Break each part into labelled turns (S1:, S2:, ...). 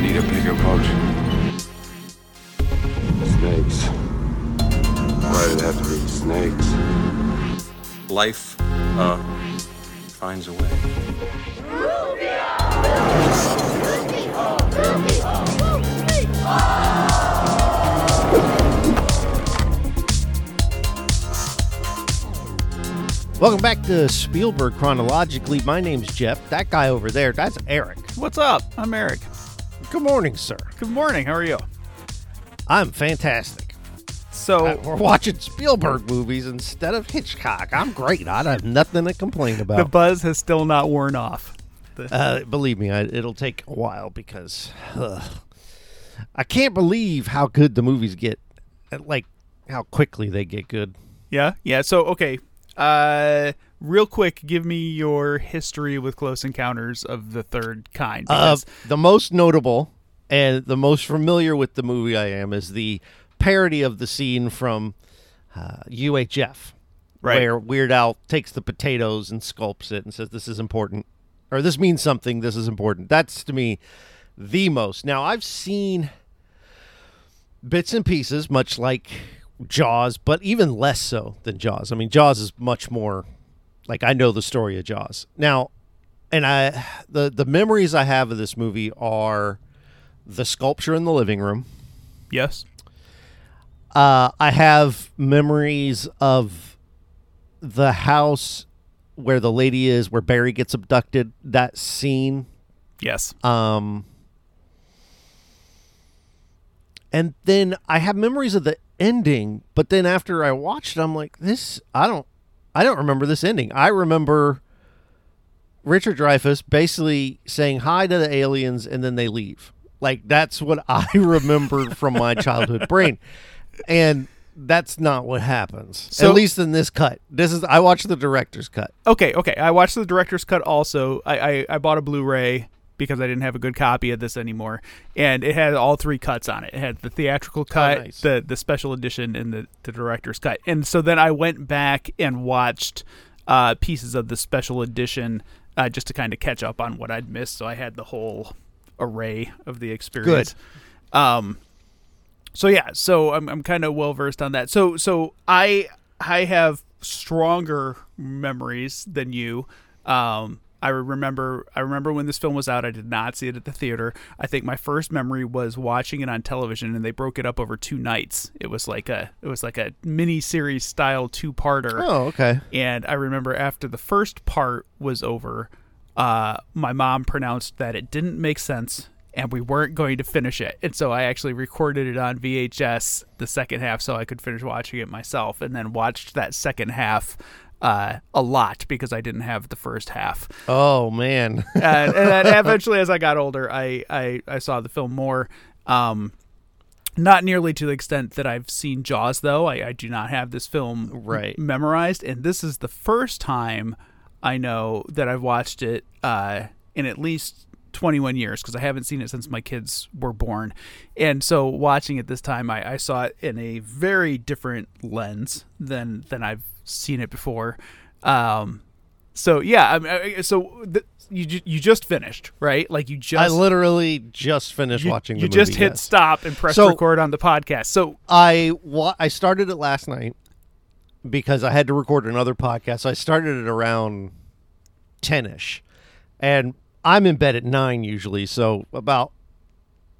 S1: need a bigger boat. Snakes. Why did it have to be snakes? Life, uh, finds a way.
S2: Welcome back to Spielberg Chronologically. My name's Jeff. That guy over there, that's Eric.
S3: What's up? I'm Eric.
S2: Good morning, sir.
S3: Good morning. How are you?
S2: I'm fantastic.
S3: So,
S2: Uh, we're watching Spielberg movies instead of Hitchcock. I'm great. I have nothing to complain about.
S3: the buzz has still not worn off.
S2: Uh, believe me, I, it'll take a while because ugh, I can't believe how good the movies get. uh, Like how quickly they get good.
S3: yeah, yeah. So, okay. Uh, real quick, give me your history with Close Encounters of the Third Kind.
S2: Uh, the most notable and the most familiar with the movie I am is the parody of the scene from uh, UHF,
S3: Right.
S2: where Weird Al takes the potatoes and sculpts it and says, "This is important," or "This means something. This is important." That's to me the most. Now I've seen bits and pieces, much like Jaws, but even less so than Jaws. I mean, Jaws is much more like I know the story of Jaws. Now, and I the the memories I have of this movie are the sculpture in the living room.
S3: yes.
S2: Uh, I have memories of the house where the lady is, where Barry gets abducted. That scene.
S3: Yes.
S2: Um, and then I have memories of the ending, but then after I watched it, I'm like, this, I don't, I don't remember this ending. I remember Richard Dreyfuss basically saying hi to the aliens and then they leave. Like that's what I remember from my childhood brain. And that's not what happens.
S3: So-
S2: At least in this cut. This is I watched the director's cut.
S3: Okay, okay. I watched the director's cut also. I, I, I bought a Blu-ray because I didn't have a good copy of this anymore, and it had all three cuts on it. It had the theatrical cut,
S2: nice.
S3: the the special edition, and the, the director's cut. And so then I went back and watched uh, pieces of the special edition uh, just to kind of catch up on what I'd missed. So I had the whole array of the experience. Um, so yeah, so I'm I'm kind of well versed on that. So so I I have stronger memories than you. Um, I remember I remember when this film was out. I did not see it at the theater. I think my first memory was watching it on television, and they broke it up over two nights. It was like a it was like a mini series style two parter.
S2: Oh, okay.
S3: And I remember after the first part was over, uh, my mom pronounced that it didn't make sense and we weren't going to finish it. And so I actually recorded it on VHS, the second half, so I could finish watching it myself, and then watched that second half uh, a lot because I didn't have the first half.
S2: Oh man.
S3: and, and then eventually, as I got older, I, I, I saw the film more. Um, not nearly to the extent that I've seen Jaws, though. I, I do not have this film
S2: Right.
S3: memorized, and this is the first time I know that I've watched it uh, in at least 21 years because I haven't seen it since my kids were born. And so watching it this time, I, I saw it in a very different lens than than I've seen it before. Um, so yeah, I mean, so th- you you just finished, right? Like you just
S2: I literally just finished
S3: you,
S2: watching
S3: you
S2: the
S3: just hit
S2: yes.
S3: stop and press
S2: So-
S3: record on the podcast. So
S2: I wa- I started it last night because I had to record another podcast. So I started it around ten ish, and I'm in bed at nine usually. So about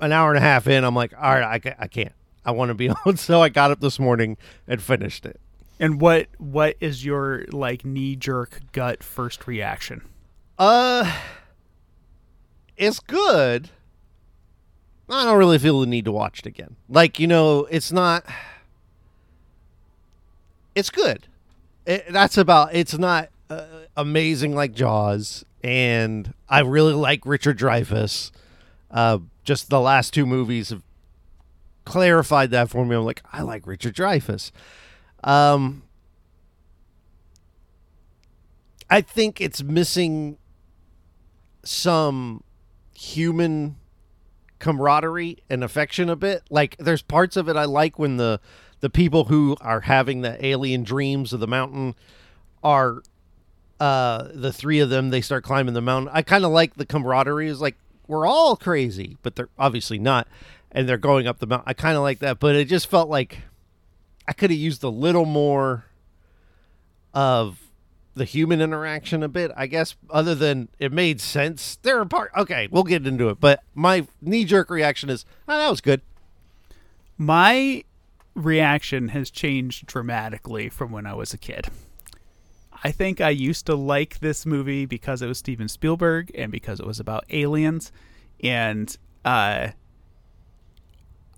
S2: an hour and a half in, I'm like, all right, I, I can't. I want to be on. So I got up this morning and finished it.
S3: And what what is your like knee jerk gut first reaction?
S2: Uh, it's good. I don't really feel the need to watch it again. Like you know, it's not. It's good. It, that's about. It's not uh, amazing like Jaws, and I really like Richard Dreyfuss. Uh, just the last two movies have clarified that for me. I'm like, I like Richard Dreyfuss. Um, I think it's missing some human camaraderie and affection a bit. Like there's parts of it I like when the the people who are having the alien dreams of the mountain are uh the three of them they start climbing the mountain. I kind of like the camaraderie is like we're all crazy, but they're obviously not, and they're going up the mountain. I kind of like that, but it just felt like I could have used a little more of the human interaction a bit, I guess, other than it made sense. There are part okay, we'll get into it, but my knee jerk reaction is, oh, that was good.
S3: My reaction has changed dramatically from when I was a kid. I think I used to like this movie because it was Steven Spielberg and because it was about aliens. And uh,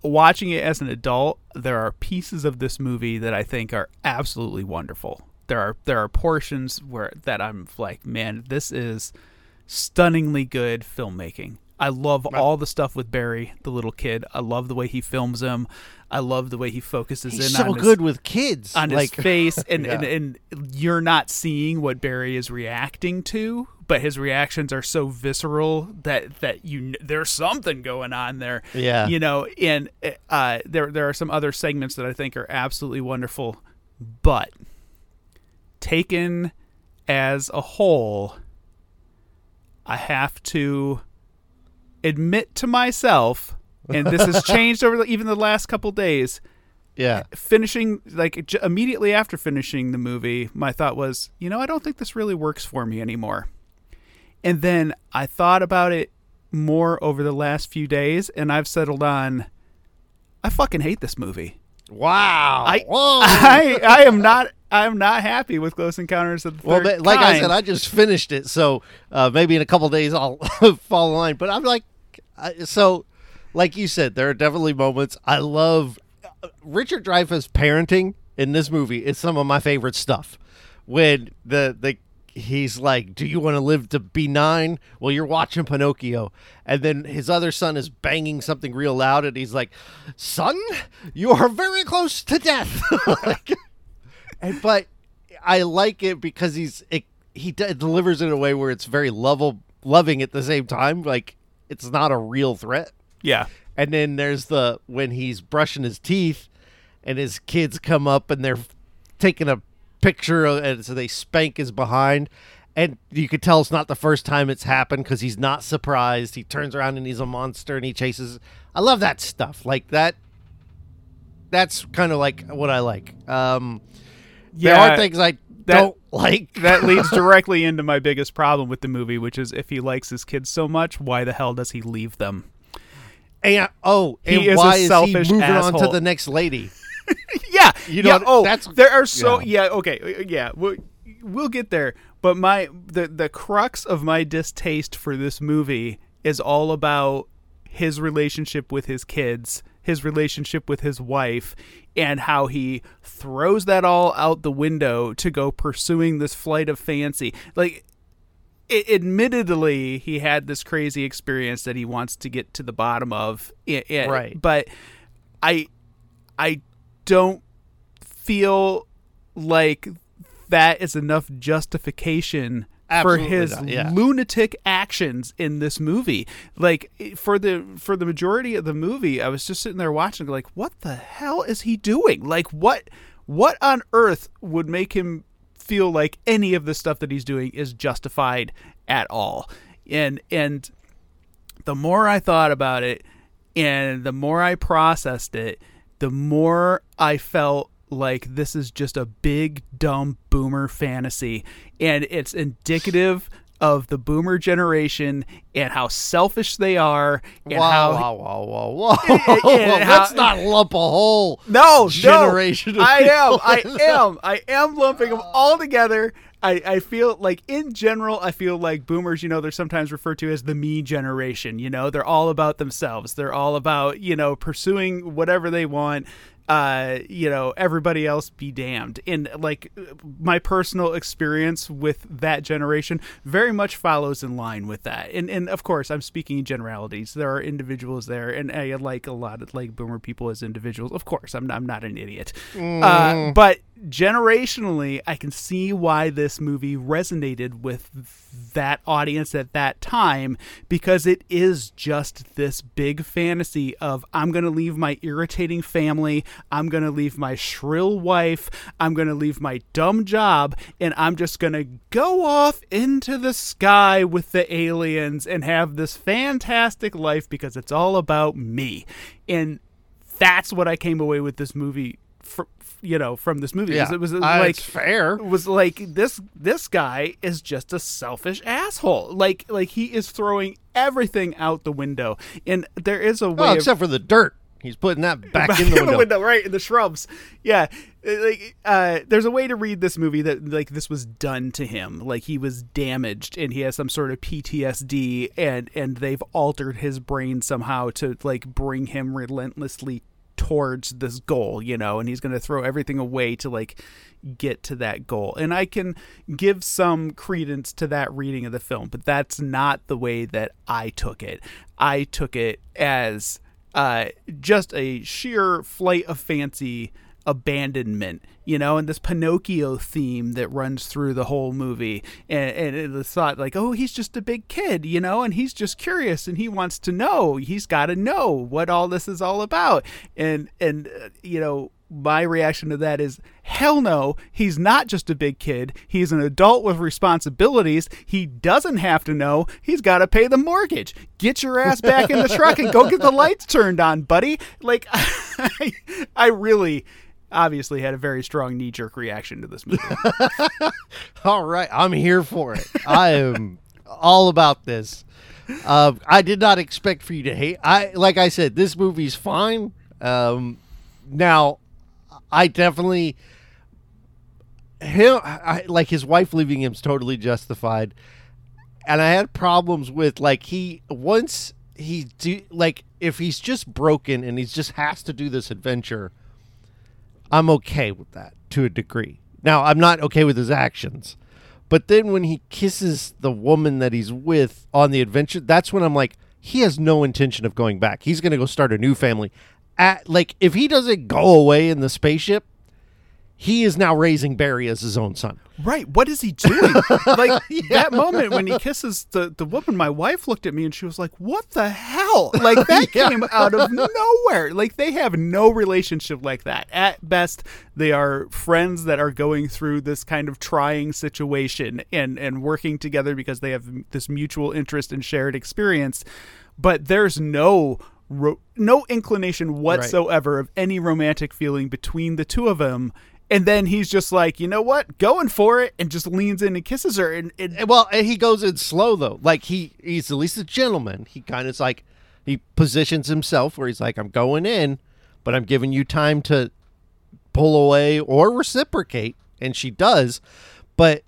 S3: watching it as an adult, there are pieces of this movie that I think are absolutely wonderful. There are there are portions where that I'm like, man, this is stunningly good filmmaking. I love all the stuff with Barry, the little kid. I love the way he films him. I love the way he focuses
S2: He's
S3: in
S2: so
S3: on his,
S2: good with kids.
S3: on
S2: like,
S3: his face, and,
S2: Yeah.
S3: and and you're not seeing what Barry is reacting to, but his reactions are so visceral that that you there's something going on there.
S2: Yeah.
S3: you know, and uh, there there are some other segments that I think are absolutely wonderful, but taken as a whole, I have to admit to myself, and this has changed over the, even the last couple days.
S2: yeah.
S3: Finishing like j- immediately after finishing the movie, my thought was, you know, I don't think this really works for me anymore. And then I thought about it more over the last few days, and I've settled on, I fucking hate this movie.
S2: Wow.
S3: I
S2: Whoa.
S3: I I am not I am not happy with Close Encounters of the
S2: well, like I said, I just finished it, so uh, maybe in a couple days I'll fall in line. But I'm like, So, like you said, there are definitely moments I love. uh, Richard Dreyfuss parenting in this movie is some of my favorite stuff. When the the he's like, "Do you want to live to be nine? Well, you're watching Pinocchio, and then his other son is banging something real loud, and he's like, "Son, you are very close to death." like, and but I like it because he's it, he delivers it in a way where it's very lovable, loving at the same time. Like it's not a real threat.
S3: yeah.
S2: And then there's the when he's brushing his teeth, and his kids come up and they're taking a picture, of, and so they spank his behind. And you could tell it's not the first time it's happened because he's not surprised. He turns around and he's a monster and he chases. I love that stuff. Like that. That's kind of like what I like. Um, there are things I
S3: that-
S2: don't like.
S3: that leads directly into my biggest problem with the movie, which is if he likes his kids so much, why the hell does he leave them?
S2: And oh,
S3: He
S2: and
S3: is a
S2: why is he moving on to the next lady?
S3: Yeah,
S2: You
S3: yeah.
S2: know,
S3: Oh,
S2: that's-
S3: there are so
S2: yeah.
S3: yeah. okay, uh, yeah. We'll, we'll get there. But my the the crux of my distaste for this movie is all about his relationship with his kids, his relationship with his wife, and how he throws that all out the window to go pursuing this flight of fancy. Like i admittedly he had this crazy experience that he wants to get to the bottom of I- I-
S2: Right.
S3: but i i don't feel like that is enough justification
S2: Absolutely
S3: for his
S2: not, yeah.
S3: lunatic actions in this movie. Like for the for the majority of the movie i was just sitting there watching like what the hell is he doing? Like what what on earth would make him feel like any of the stuff that he's doing is justified at all? And and the more I thought about it and the more I processed it, the more I felt like this is just a big dumb boomer fantasy and it's indicative of the boomer generation and how selfish they are and
S2: Wow,
S3: how
S2: wow, wow, wow, whoa!
S3: and how-
S2: Let's not lump a whole
S3: no,
S2: generation.
S3: No, I am. I am. I am lumping them oh. all together. I, I feel like in general, I feel like boomers, you know, they're sometimes referred to as the me generation. You know, they're all about themselves. They're all about, you know, pursuing whatever they want. Uh, you know, everybody else be damned. And like my personal experience with that generation very much follows in line with that. And and of course, I'm speaking in generalities. There are individuals there, and I like a lot of like boomer people as individuals. Of course, I'm not, I'm not an idiot. Uh, but generationally, I can see why this movie resonated with that audience at that time because it is just this big fantasy of I'm going to leave my irritating family, I'm going to leave my shrill wife, I'm going to leave my dumb job, and I'm just going to go off into the sky with the aliens and have this fantastic life because it's all about me. And that's what I came away with this movie you know from this movie
S2: Yeah,
S3: it was
S2: uh,
S3: like
S2: fair.
S3: it was like this this guy is just a selfish asshole like like he is throwing everything out the window and there is a way
S2: Well,
S3: of-
S2: except for the dirt. He's putting that back,
S3: back
S2: in the window.
S3: right in the shrubs. Yeah, Uh, like uh, there's a way to read this movie that like this was done to him, like he was damaged and he has some sort of PTSD, and and they've altered his brain somehow to like bring him relentlessly towards this goal, you know, and he's going to throw everything away to like get to that goal. And I can give some credence to that reading of the film, but that's not the way that I took it. I took it as uh, just a sheer flight of fancy abandonment, you know, and this Pinocchio theme that runs through the whole movie. And, and was thought like, oh, he's just a big kid, you know, and he's just curious and he wants to know. He's got to know what all this is all about. And, and, uh, you know, my reaction to that is hell no he's not just a big kid he's an adult with responsibilities he doesn't have to know he's got to pay the mortgage get your ass back in the truck and go get the lights turned on buddy like i, I really obviously had a very strong knee-jerk reaction to this movie
S2: All right, I'm here for it. I am all about this. Uh, I did not expect for you to hate. I like I said, this movie's fine. Um, now, I definitely him I, like his wife leaving him's totally justified, and I had problems with like he once he do like if he's just broken and he just has to do this adventure. I'm okay with that to a degree. Now, I'm not okay with his actions. But then when he kisses the woman that he's with on the adventure, that's when I'm like, he has no intention of going back. He's going to go start a new family. At, like, if he doesn't go away in the spaceship, he is now raising Barry as his own son.
S3: Right. What is he doing? like that moment when he kisses the, the woman, my wife looked at me and she was like, What the hell? Like that
S2: Yeah.
S3: came out of nowhere. Like they have no relationship like that. At best, they are friends that are going through this kind of trying situation and, and working together because they have this mutual interest and shared experience. But there's no ro- no inclination whatsoever of any romantic feeling between the two of them. And then he's just like, you know what, going for it, and just leans in and kisses her. And, and
S2: Well, and he goes in slow though. Like he he's at least a gentleman. He kind of like he positions himself where he's like, I'm going in, but I'm giving you time to pull away or reciprocate, and she does. But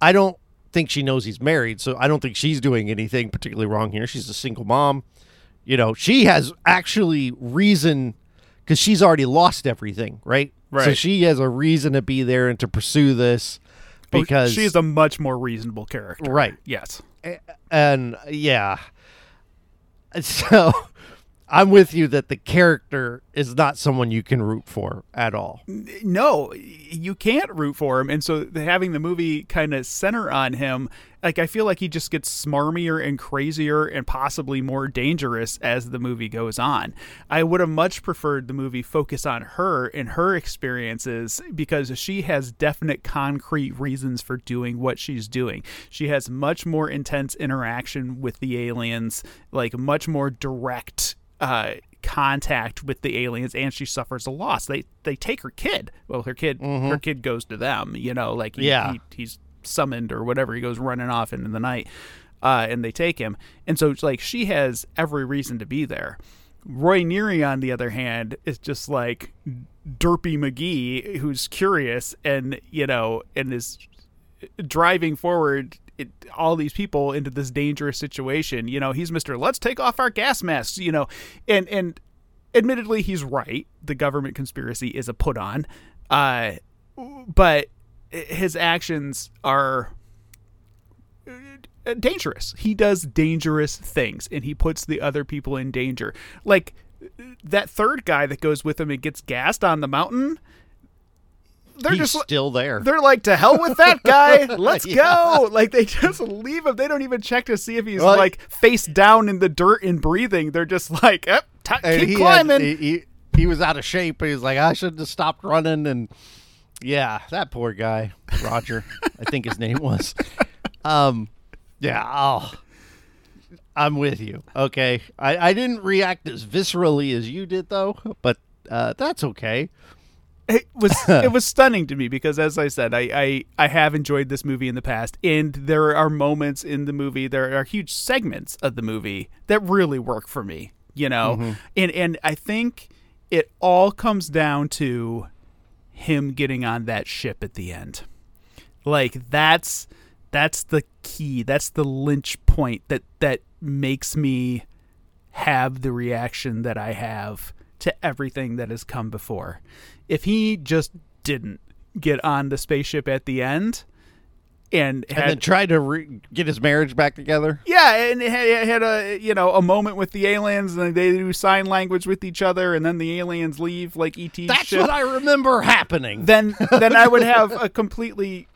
S2: I don't think she knows he's married, so I don't think she's doing anything particularly wrong here. She's a single mom. You know, she has actually reason because she's already lost everything, right? So she has a reason to be there and to pursue this
S3: oh,
S2: because
S3: she's a much more reasonable character.
S2: Right.
S3: Yes.
S2: and yeah so i'm with you that the character is not someone you can root for at all
S3: No, you can't root for him. And so having the movie kind of center on him, like I feel like he just gets smarmier and crazier and possibly more dangerous as the movie goes on. I would have much preferred the movie focus on her and her experiences because she has definite concrete reasons for doing what she's doing. She has much more intense interaction with the aliens, like much more direct uh, contact with the aliens and she suffers a loss. They they take her kid. Well her kid her kid goes to them you know like he,
S2: Yeah.
S3: he, he's summoned or whatever. He goes running off into the night uh, and they take him. And so it's like she has every reason to be there. Roy neary on the other hand is just like derpy mcgee who's curious and you know and is driving forward it, all these people into this dangerous situation. You know, he's Mister. Let's take off our gas masks. You know, and and admittedly, he's right. The government conspiracy is a put on, uh, but his actions are uh, dangerous. He does dangerous things, and he puts the other people in danger. Like that third guy that goes with him and gets gassed on the mountain they're
S2: He's
S3: just
S2: still there.
S3: they're like to hell with that guy. Let's
S2: Yeah.
S3: go. Like they just leave him. They don't even check to see if he's
S2: Well,
S3: like face down in the dirt and breathing. They're just like, yep, t- keep
S2: he had-
S3: climbing.
S2: he, he, he was out of shape. He was like, I should have stopped running. And yeah, that poor guy, Roger, I think his name was. Um, yeah. Oh, I'm with you. Okay, I, I didn't react as viscerally as you did though, but uh, that's okay.
S3: It was it was stunning to me because as I said, I, I I have enjoyed this movie in the past, and there are moments in the movie, there are huge segments of the movie that really work for me. You know, mm-hmm. and and I think it all comes down to him getting on that ship at the end. Like that's that's the key. That's the lynch point that that makes me have the reaction that I have to everything that has come before. If he just didn't get on the spaceship at the end and
S2: And then tried to re- get his marriage back together.
S3: yeah, and it had, it had a you know a moment with the aliens, and they do sign language with each other, and then the aliens leave like ET.
S2: That's
S3: ship.
S2: what I remember happening.
S3: then then I would have a completely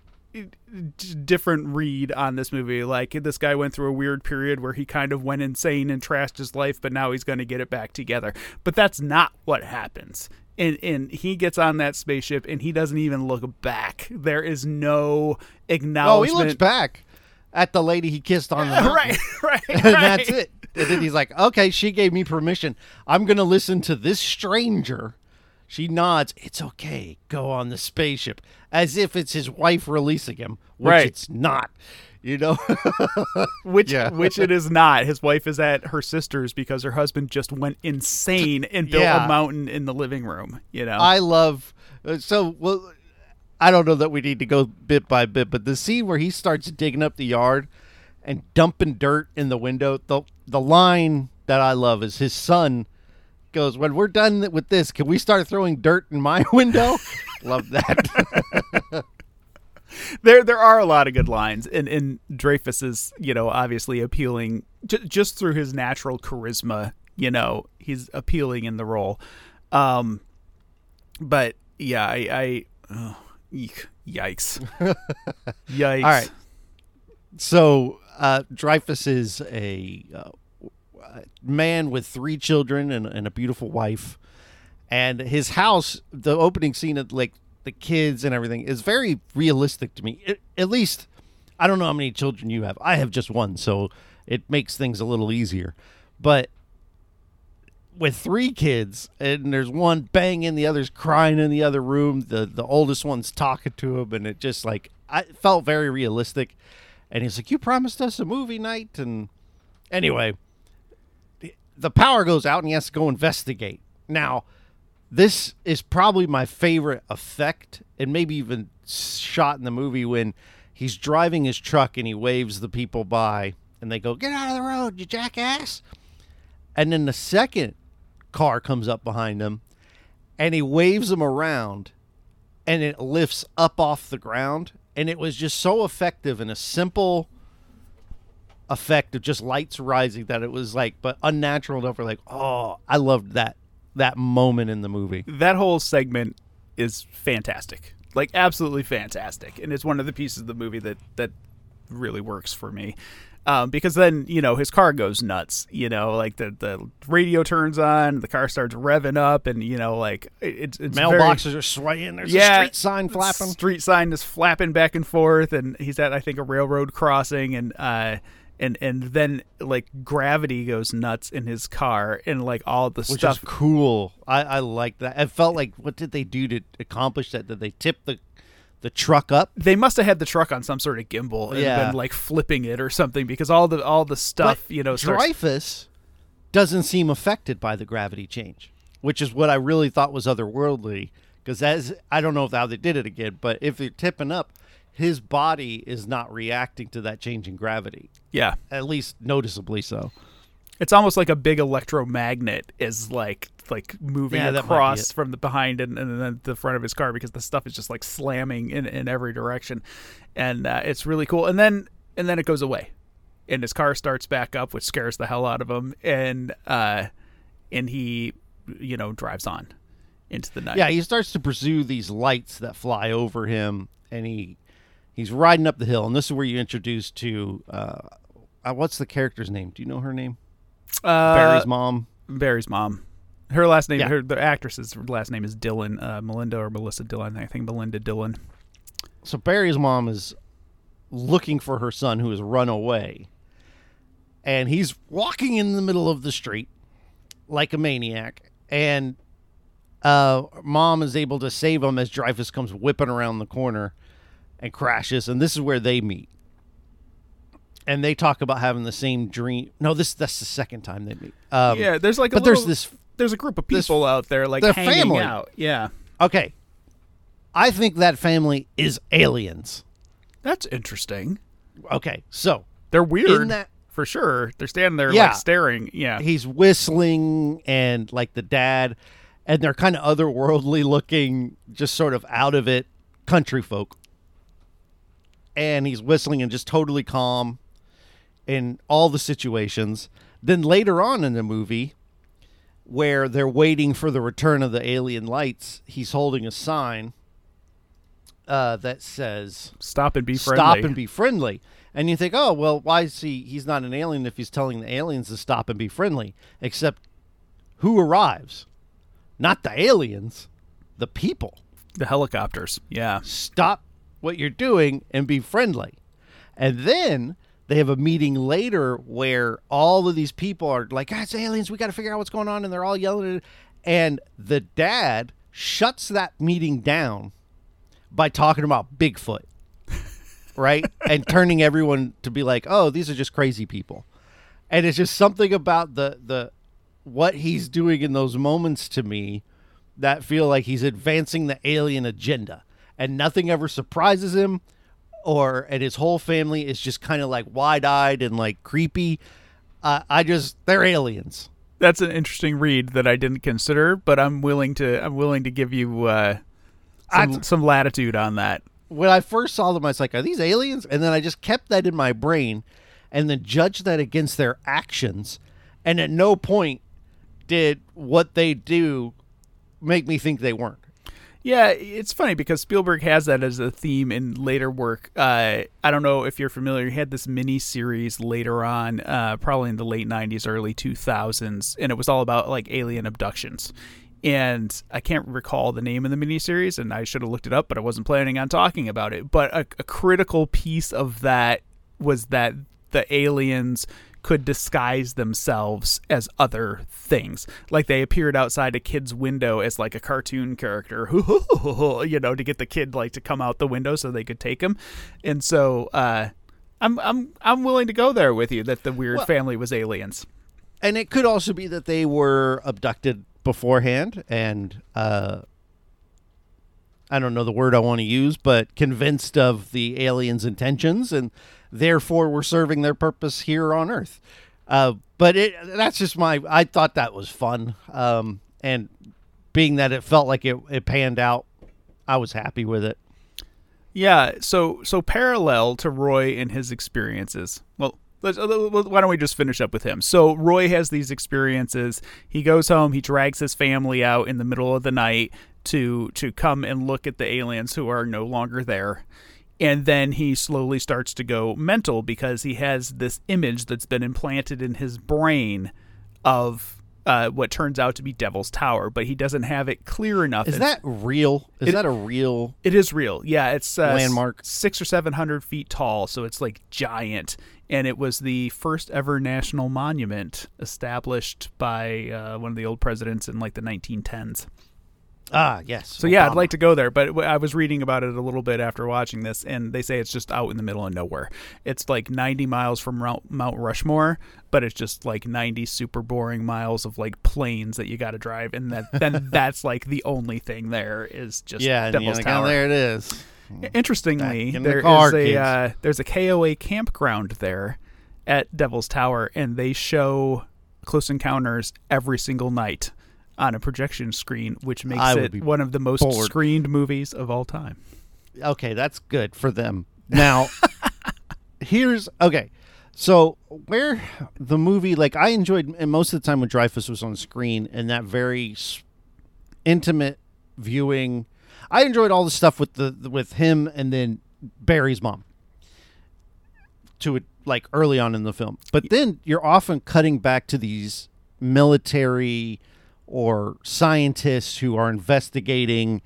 S3: different read on this movie. Like this guy went through a weird period where he kind of went insane and trashed his life, but now he's going to get it back together. But that's not what happens. And, and he gets on that spaceship and he doesn't even look back. There is no acknowledgement.
S2: oh, he looks back at the lady he kissed on the mountain.
S3: right, right,
S2: and that's it. And then he's like, okay, she gave me permission. I'm going to listen to this stranger. She nods. It's okay. Go on the spaceship. As if it's his wife releasing him, which
S3: Right.
S2: it's not. You know?
S3: which
S2: Yeah.
S3: which it is not. His wife is at her sister's because her husband just went insane and built
S2: Yeah.
S3: a mountain in the living room. You know,
S2: I love. uh, So, well, I don't know that we need to go bit by bit, but the scene where he starts digging up the yard and dumping dirt in the window, the, the line that I love is his son goes, When we're done with this, can we start throwing dirt in my window? love that.
S3: there there are a lot of good lines, and and Dreyfuss is you know obviously appealing j- just through his natural charisma. You know, he's appealing in the role. Um, but yeah, I, I oh, eek, yikes, yikes.
S2: All right. so, uh, Dreyfuss is a uh, Uh, man with three children and, and a beautiful wife. And his house, the opening scene of like the kids and everything, is very realistic to me. It, at least, I don't know how many children you have. I have just one, so it makes things a little easier. But with three kids, and there's one banging, the other's crying in the other room. The the oldest one's talking to him, and it just like I felt very realistic. And he's like, "You promised us a movie night," and anyway, the- power goes out, and he has to go investigate. Now, this is probably my favorite effect, and maybe even shot in the movie when he's driving his truck and he waves the people by, and they go, "Get out of the road, you jackass!" And then the second car comes up behind him and he waves them around and it lifts up off the ground. And it was just so effective in a simple effect of just lights rising that it was like, but unnatural enough. We're like, oh, I loved that that moment in the movie.
S3: that whole segment is fantastic like absolutely fantastic and it's one of the pieces of the movie that that really works for me um, because then you know his car goes nuts you know like the the radio turns on the car starts revving up and you know like it- it's it's very-
S2: Mailboxes are swaying. There's
S3: yeah,
S2: a street sign flapping.
S3: Street sign is flapping back and forth, and he's at I think a railroad crossing, and uh, and and then like gravity goes nuts in his car, and like all the
S2: Which
S3: stuff.
S2: is cool. I, I like that. It felt like what did they do to accomplish that? Did they tip the the truck up?
S3: they must have had the truck on some sort of gimbal and
S2: Yeah.
S3: been like flipping it or something because all the all the stuff
S2: But
S3: you know starts,
S2: Dreyfuss doesn't seem affected by the gravity change, which is what I really thought was otherworldly. Because as I don't know if how they did it again, but if they're tipping up, his body is not reacting to that change in gravity,
S3: yeah.
S2: At least noticeably so.
S3: it's almost like a big electromagnet is like like moving
S2: Yeah, that might be
S3: across from the behind and, and then the front of his car because the stuff is just like slamming in, in every direction. And uh, it's really cool. And then and then it goes away. And his car starts back up which scares the hell out of him. And uh and he you know drives on into the night.
S2: Yeah, he starts to pursue these lights that fly over him, and he he's riding up the hill. And this is where you introduce to uh, uh, what's the character's name? Do you know her name?
S3: uh,
S2: Barry's mom.
S3: Barry's mom. Her last name,
S2: Yeah.
S3: her the actress's last name is Dillon, uh, Melinda or Melissa Dillon. I think Melinda Dillon.
S2: So Barry's mom is looking for her son who has run away, and he's walking in the middle of the street like a maniac, and uh, mom is able to save him as Dreyfuss comes whipping around the corner and crashes, and this is where they meet. And they talk about having the same dream. No, this that's the second time they meet. Um,
S3: yeah, there's like a
S2: but there's this
S3: there's a group of
S2: this-
S3: people out there like
S2: their
S3: hanging
S2: family.
S3: out. Yeah,
S2: okay. I think that family is aliens.
S3: that's interesting.
S2: Okay, so
S3: They're weird
S2: that-
S3: for sure. They're standing there
S2: Yeah.
S3: like staring. Yeah,
S2: he's whistling and like the dad and they're kind of otherworldly looking just sort of out of it country folk and he's whistling and just totally calm in all the situations then later on in the movie where they're waiting for the return of the alien lights he's holding a sign uh, that says
S3: stop and be friendly.
S2: stop and be friendly. And you think, oh well, why is he? He's not an alien if he's telling the aliens to stop and be friendly. Except, who arrives? Not the aliens, the people.
S3: the helicopters. Yeah,
S2: Stop what you're doing and be friendly. And then they have a meeting later where all of these people are like, ah, it's aliens. We got to figure out what's going on. And they're all yelling. And the dad shuts that meeting down by talking about Bigfoot, right? and turning everyone to be like, oh, these are just crazy people. And it's just something about the the what he's doing in those moments to me that feel like he's advancing the alien agenda and nothing ever surprises him or and his whole family is just kind of like wide-eyed and like creepy uh, i just they're aliens
S3: that's an interesting read that I didn't consider, but I'm willing to. I'm willing to give you uh, some,
S2: I'd-
S3: some latitude on that.
S2: when i first saw them i was like are these aliens and then i just kept that in my brain and then judged that against their actions and at no point did what they do make me think they weren't
S3: Yeah, it's funny because Spielberg has that as a theme in later work. Uh, I don't know if you're familiar. He had this mini series later on, uh, probably in the late '90s, early 2000s, and it was all about like alien abductions. And I can't recall the name of the miniseries, and I should have looked it up, but I wasn't planning on talking about it. But a, a critical piece of that was that the aliens could disguise themselves as other things. Like they appeared outside a kid's window as like a cartoon character, you know, to get the kid like to come out the window so they could take him. And so uh I'm I'm I'm willing to go there with you that the weird
S2: Well-
S3: family was aliens.
S2: and it could also be that they were abducted beforehand and uh I don't know the word I want to use, but convinced of the aliens' intentions and therefore were serving their purpose here on Earth. Uh, but it that's just my I thought that was fun. Um, and being that it felt like it, it panned out, I was happy with it.
S3: Yeah, so so parallel to Roy and his experiences. Well, uh, why don't we just finish up with him? So Roy has these experiences. He goes home. He drags his family out in the middle of the night to to come and look at the aliens who are no longer there. And then he slowly starts to go mental because he has this image that's been implanted in his brain of uh, what turns out to be Devil's Tower, but he doesn't have it clear enough.
S2: Is
S3: It's-
S2: that real? Is
S3: It-
S2: that a real?
S3: it is real. Yeah, it's uh,
S2: Landmark.
S3: six or seven hundred feet tall, so it's like giant. And it was the first ever national monument established by uh, one of the old presidents in like the 1910s.
S2: Ah, yes.
S3: So yeah, I'd like to go there, but I was reading about it a little bit after watching this, and they say it's just out in the middle of nowhere. It's like 90 miles from Mount Rushmore, but it's just like 90 super boring miles of like plains that you got to drive, and that then that's like the only thing there is just
S2: Yeah,
S3: Devil's
S2: like,
S3: Tower.
S2: oh, there it is.
S3: Interestingly,
S2: in the
S3: there is
S2: car,
S3: a uh, there's a KOA campground there at Devil's Tower, and they show Close Encounters every single night on a projection screen, which makes
S2: I
S3: it one of the most
S2: bored.
S3: screened movies of all time.
S2: Okay, that's good for them. Now, here's okay. So where the movie, like I enjoyed, and most of the time when Dreyfuss was on screen, and that very intimate viewing. I enjoyed all the stuff with the with him and then Barry's mom to it like early on in the film. But then you're often cutting back to these military or scientists who are investigating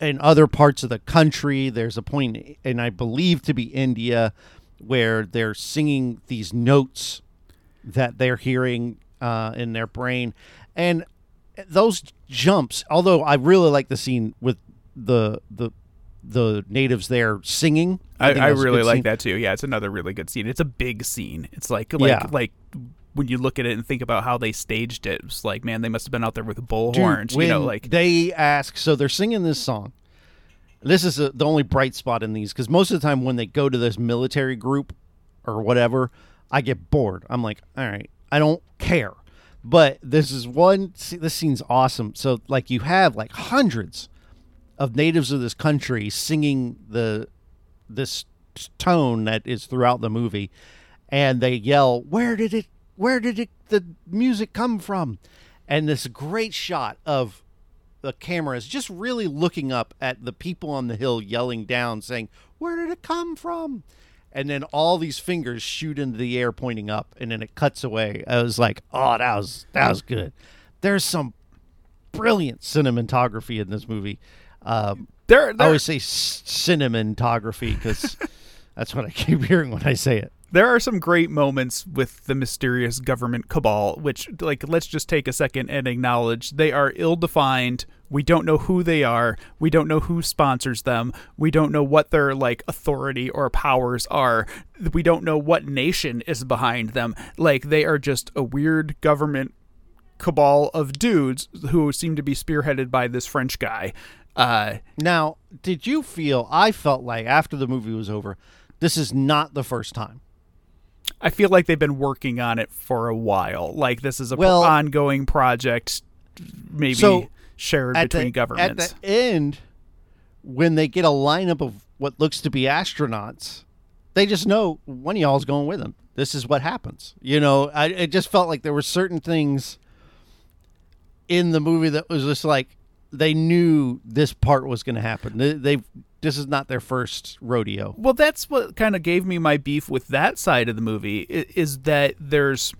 S2: in other parts of the country. There's a point, and I believe to be India, where they're singing these notes that they're hearing uh, in their brain, and those jumps. Although I really like the scene with the the the natives there singing.
S3: I,
S2: think
S3: I really like
S2: scene.
S3: that too. Yeah, it's another really good scene. It's a big scene. It's like like
S2: Yeah.
S3: like when you look at it and think about how they staged it. It's like man, they must have been out there with
S2: Dude,
S3: bullhorns. You know, like
S2: they ask, so they're singing this song. This is a, the only bright spot in these because most of the time when they go to this military group or whatever, I get bored. I'm like, all right, I don't care. But this is one. See, this scene's awesome. So like you have like hundreds of natives of this country singing the this tone that is throughout the movie and they yell where did it where did it the music come from? And this great shot of the camera is just really looking up at the people on the hill yelling down saying where did it come from? And then all these fingers shoot into the air pointing up and then it cuts away. I was like oh that was that was good. There's some brilliant cinematography in this movie. Um,
S3: there,
S2: I always say cinematography because that's what I keep hearing when I say it.
S3: There are some great moments with the mysterious government cabal, which like let's just take a second and acknowledge they are ill-defined. We don't know who they are. We don't know who sponsors them. We don't know what their like authority or powers are. We don't know what nation is behind them. Like they are just a weird government cabal of dudes who seem to be spearheaded by this French guy. Uh,
S2: Now, did you feel? I felt like after the movie was over, this is not the first time.
S3: I feel like they've been working on it for a while. Like this is a
S2: Well-
S3: ongoing project, maybe
S2: So,
S3: shared between
S2: the,
S3: governments.
S2: At the end, when they get a lineup of what looks to be astronauts, they just know one of y'all's going with them. This is what happens. You know, I it just felt like there were certain things in the movie that was just like they knew this part was going to happen. They, they this is not their first rodeo.
S3: well, that's what kind of gave me my beef with that side of the movie is that there's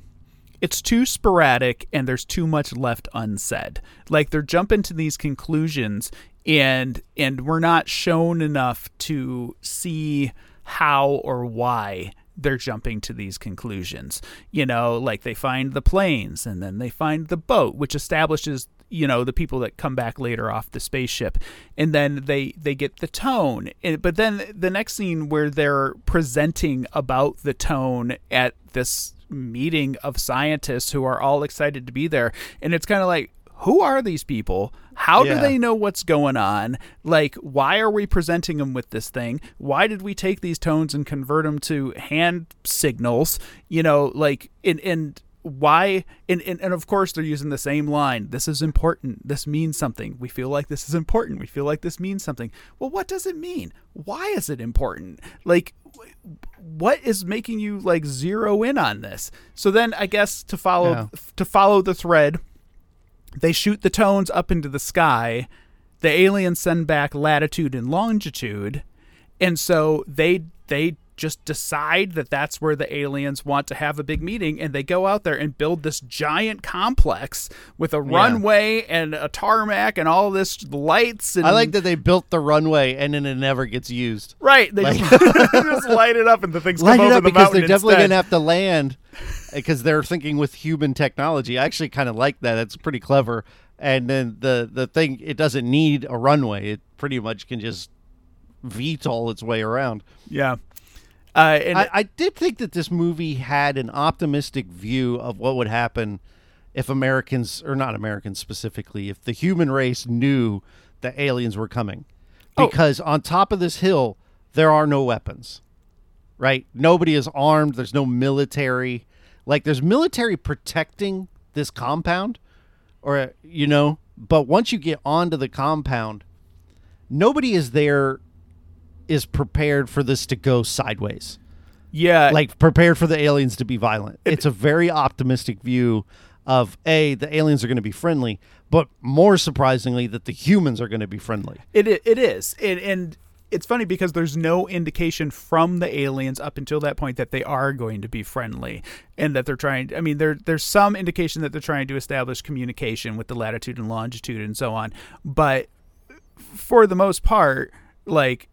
S3: it's too sporadic and there's too much left unsaid. Like they're jumping to these conclusions and and we're not shown enough to see how or why they're jumping to these conclusions. You know, like they find the planes and then they find the boat, which establishes you know the people that come back later off the spaceship. And then they they get the tone. And, but then the next scene where they're presenting about the tone at this meeting of scientists who are all excited to be there and it's kind of like who are these people? How do they know what's going on? Like why are we presenting them with this thing? Why did we take these tones and convert them to hand signals? You know like and and why and, and and of course they're using the same line this is important. This means something. We feel like this is important. We feel like this means something. Well what does it mean? Why is it important? Like what is making you like zero in on this? So then i guess to follow
S2: Yeah.
S3: to follow the thread they shoot the tones up into the sky. The aliens send back latitude and longitude. And so they they just decide that that's where the aliens want to have a big meeting and they go out there and build this giant complex with a runway and a tarmac and all this lights and
S2: I like that they built the runway and then it never gets used.
S3: right they
S2: Like-
S3: just, light it up and the things
S2: Light
S3: come
S2: it up
S3: the
S2: because they're definitely
S3: instead.
S2: to have to land eh, because they're thinking with human technology. I actually kind of like that. It's pretty clever. And then the the thing it doesn't need a runway. It pretty much can just VTOL its way around.
S3: yeah uh, and
S2: I, I did think that this movie had an optimistic view of what would happen if Americans, or not Americans specifically, if the human race knew that aliens were coming.
S3: Oh.
S2: Because on top of this hill, there are no weapons, right? Nobody is armed. There's no military. Like, there's military protecting this compound, or, you know, but once you get onto the compound, nobody is there is prepared for this to go sideways
S3: yeah
S2: like prepared for the aliens to be violent. it's a very optimistic view of a the aliens are going to be friendly, but more surprisingly that the humans are going to be friendly.
S3: It it is, and, and it's funny because there's no indication from the aliens up until that point that they are going to be friendly, and that they're trying. I mean, there there's some indication that they're trying to establish communication with the latitude and longitude and so on, but for the most part, like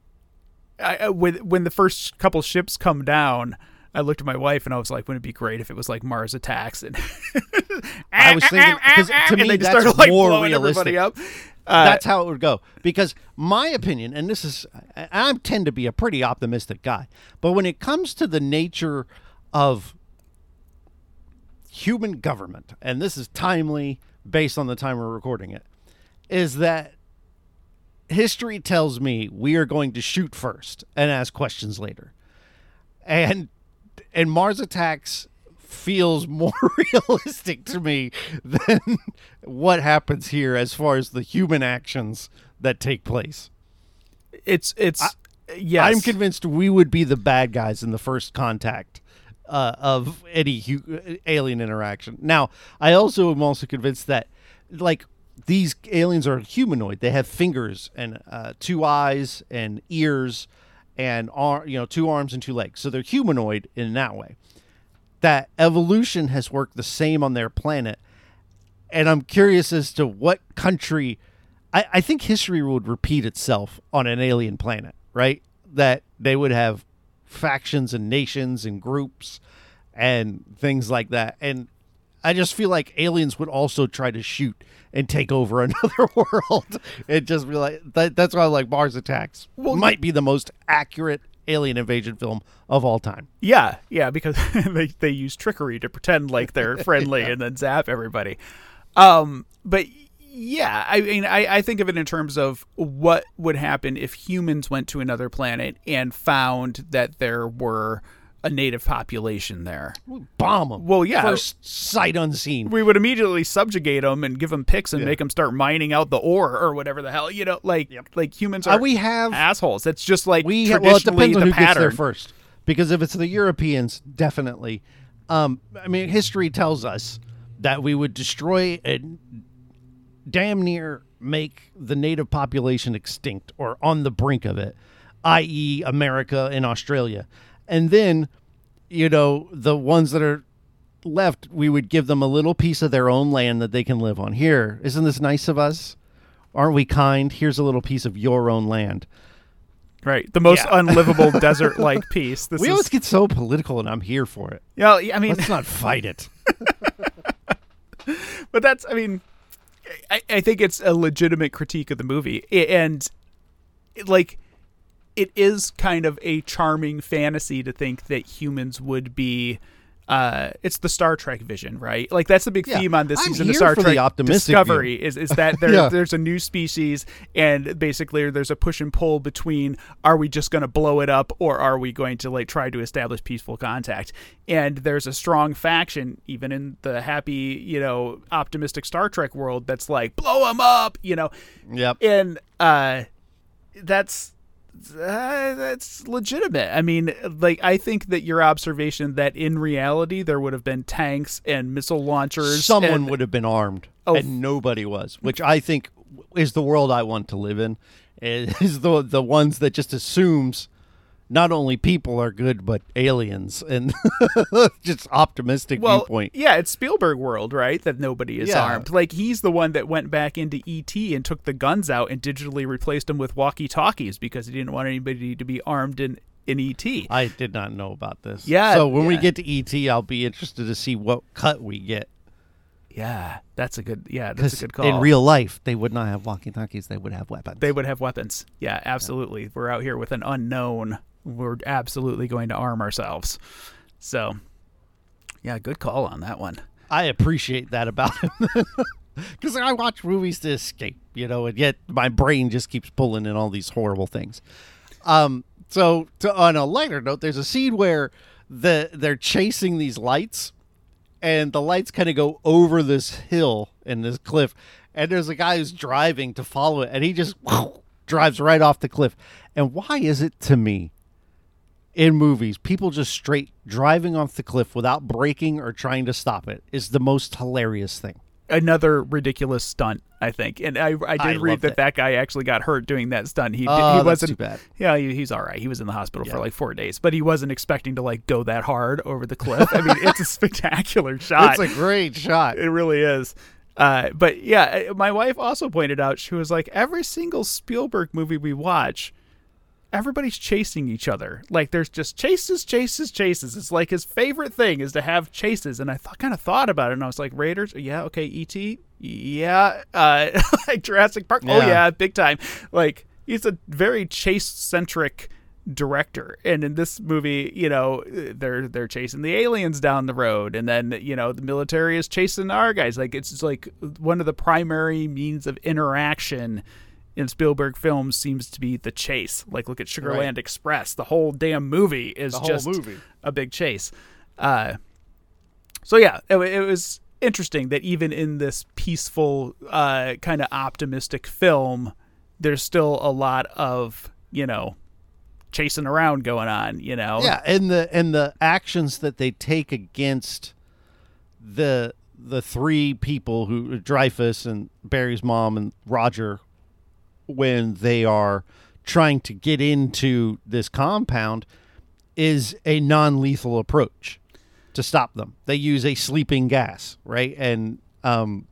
S3: I, when when the first couple ships come down. I looked at my wife and I was like, "Wouldn't it be great if it was like Mars attacks?" And
S2: I was thinking because to me
S3: they just
S2: that's
S3: started like
S2: more realistic.
S3: up. Uh,
S2: That's how it would go. Because my opinion, and this is, I tend to be a pretty optimistic guy, but when it comes to the nature of human government, and this is timely based on the time we're recording it, is that history tells me we are going to shoot first and ask questions later. And and Mars attacks feels more realistic to me than what happens here as far as the human actions that take place.
S3: it's it's yes.
S2: I'm convinced we would be the bad guys in the first contact uh, of any hu- alien interaction. Now, I also am also convinced that like these aliens are humanoid. They have fingers and uh, two eyes and ears and you know two arms and two legs. So they're humanoid in that way. That evolution has worked the same on their planet, and I'm curious as to what country. I, I think history would repeat itself on an alien planet, right? That they would have factions and nations and groups and things like that. And I just feel like aliens would also try to shoot and take over another world. and just be like that, that's why I like Mars Attacks.
S3: Well,
S2: might be the most accurate alien invasion film of all time.
S3: Yeah, yeah, because they they use trickery to pretend like they're friendly and then zap everybody. Um, but yeah, I mean, I, I think of it in terms of what would happen if humans went to another planet and found that there were a native population there.
S2: Bomb them.
S3: Well, yeah.
S2: First sight unseen.
S3: We would immediately subjugate them and give them picks and make them start mining out the ore or whatever the hell, you know, like like humans
S2: Uh,
S3: are
S2: we have
S3: assholes. That's just like
S2: we ha-
S3: traditionally
S2: well, it depends on
S3: the
S2: who
S3: pattern.
S2: gets there first. Because if it's the Europeans, definitely. Um, I mean, history tells us that we would destroy and damn near make the native population extinct or on the brink of it, i.e., America and Australia, and then, you know, the ones that are left, we would give them a little piece of their own land that they can live on. Here, isn't this nice of us? Aren't we kind? Here's a little piece of your own land.
S3: Right. The most
S2: Yeah.
S3: unlivable desert like piece. This
S2: we
S3: is,
S2: always get so political, and I'm here for it.
S3: Yeah, I mean,
S2: Let's not fight it.
S3: but that's, I mean, I, I think it's a legitimate critique of the movie. And, like, it is kind of a charming fantasy to think that humans would be. Uh, it's the Star Trek vision, right? Like that's the big
S2: Yeah.
S3: theme on this
S2: I'm
S3: season of Star Trek
S2: optimistic
S3: Discovery is is that there,
S2: Yeah.
S3: there's a new species and basically there's a push and pull between are we just going to blow it up or are we going to like try to establish peaceful contact? And there's a strong faction even in the happy, you know, optimistic Star Trek world that's like blow them up, you know.
S2: Yep.
S3: And uh that's uh, that's legitimate. I mean, like I think that your observation that in reality there would have been tanks and missile launchers.
S2: Someone
S3: and-
S2: would have been armed,
S3: Oh.
S2: and nobody was, which I think is the world I want to live in. Is the the ones that just assumes not only people are good but aliens and just optimistic
S3: well,
S2: viewpoint.
S3: yeah, it's Spielberg world, right? That nobody is
S2: Yeah.
S3: armed. Like he's the one that went back into ET and took the guns out and digitally replaced them with walkie-talkies because he didn't want anybody to be armed in in ET.
S2: I did not know about this.
S3: Yeah,
S2: So when we get to ET, I'll be interested to see what cut we get.
S3: Yeah, that's a good. Yeah, that's a good call.
S2: in real life, they would not have walkie-talkies; they would have weapons.
S3: they would have weapons. Yeah, absolutely. We're out here with an unknown. We're absolutely going to arm ourselves. So, yeah, good call on that one.
S2: I appreciate that about him. Because I watch movies to escape, you know, and yet my brain just keeps pulling in all these horrible things. Um, so to, on a lighter note, there's a scene where the they're chasing these lights, and the lights kind of go over this hill and this cliff, and there's a guy who's driving to follow it, and he just drives right off the cliff. And why is it to me in movies, people just straight driving off the cliff without braking or trying to stop it is the most hilarious thing.
S3: Another ridiculous stunt, I think, and I I did
S2: I
S3: read that
S2: it.
S3: that guy actually got hurt doing that stunt. He
S2: Oh,
S3: he wasn't
S2: too bad.
S3: Yeah, he, he's all right. He was in the hospital for like four days, but he wasn't expecting to like go that hard over the cliff. I mean, it's a spectacular shot.
S2: It's a great shot.
S3: It really is. Uh, but yeah, my wife also pointed out she was like, every single Spielberg movie we watch, everybody's chasing each other. Like there's just chases, chases, chases. It's like his favorite thing is to have chases. And I thought, kind of thought about it, and I was like, Raiders, yeah, okay, E.T., yeah, uh, like Jurassic Park, oh
S2: Yeah.
S3: yeah, big time. Like he's a very chase centric director and in this movie you know they're they're chasing the aliens down the road and then you know the military is chasing our guys like it's like one of the primary means of interaction in Spielberg films seems to be the chase like look at Sugarland
S2: Right.
S3: Express the whole damn movie is just
S2: movie.
S3: a big chase uh so yeah it, it was interesting that even in this peaceful uh kind of optimistic film there's still a lot of you know chasing around going on you know
S2: Yeah, and the and the actions that they take against the the three people who Dreyfuss and Barry's mom and Roger when they are trying to get into this compound is a non-lethal approach to stop them. They use a sleeping gas, right? And um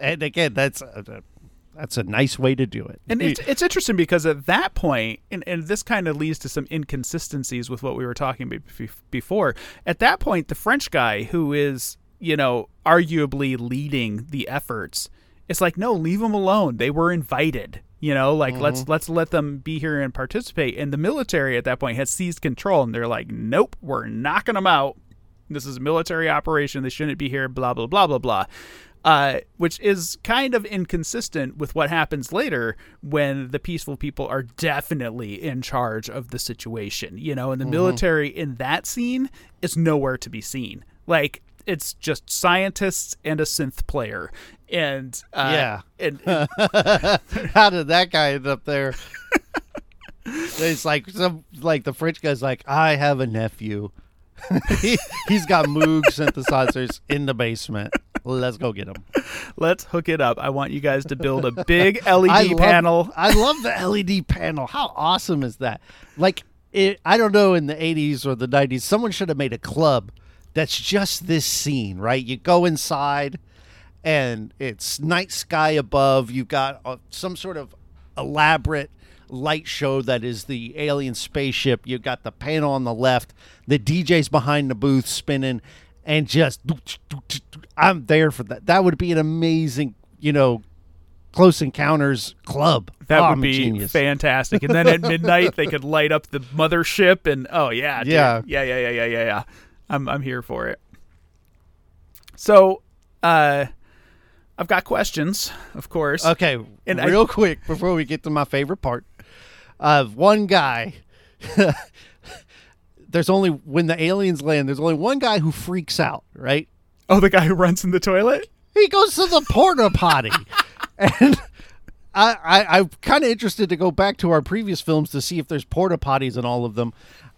S2: and again, that's a, that's a nice way to do it.
S3: And it's, it's interesting because at that point, and, and this kind of leads to some inconsistencies with what we were talking about before. At that point, the French guy who is, you know, arguably leading the efforts, it's like, no, leave them alone. They were invited. You know, like let's let's let them be here and participate. And the military at that point has seized control, and they're like, nope, we're knocking them out. This is a military operation. They shouldn't be here. Blah blah blah blah blah uh, which is kind of inconsistent with what happens later when the peaceful people are definitely in charge of the situation. You know, and the military in that scene is nowhere to be seen. Like it's just scientists and a synth player, and uh,
S2: Yeah.
S3: and
S2: How did that guy end up there? it's like some like the French guy's like, I have a nephew. he, he's got Moog synthesizers in the basement. Let's go get him.
S3: let's hook it up. I want you guys to build a big LED
S2: I love,
S3: panel.
S2: I love the LED panel. How awesome is that? Like, it, I don't know in the 80s or the 90s, someone should have made a club that's just this scene, right? You go inside and it's night sky above. You've got uh, some sort of elaborate light show that is the alien spaceship. You've got the panel on the left, the DJ's behind the booth spinning, and just I'm there for that. That would be an amazing, you know, Close Encounters club.
S3: That
S2: Oh,
S3: would be
S2: genius.
S3: fantastic. And then at midnight they could light up the mothership and oh yeah, dude.
S2: Yeah.
S3: Yeah, yeah, yeah, yeah, yeah, yeah. I'm I'm here for it. So, uh I've got questions, of course.
S2: Okay,
S3: And I-
S2: real quick before we get to my favorite part, uh, one guy. there's only when the aliens land. There's only one guy who freaks out. Right?
S3: oh, the guy who runs in the toilet?
S2: He goes to the porta potty, and I, I I'm kind of interested to go back to our previous films to see if there's porta potties in all of them.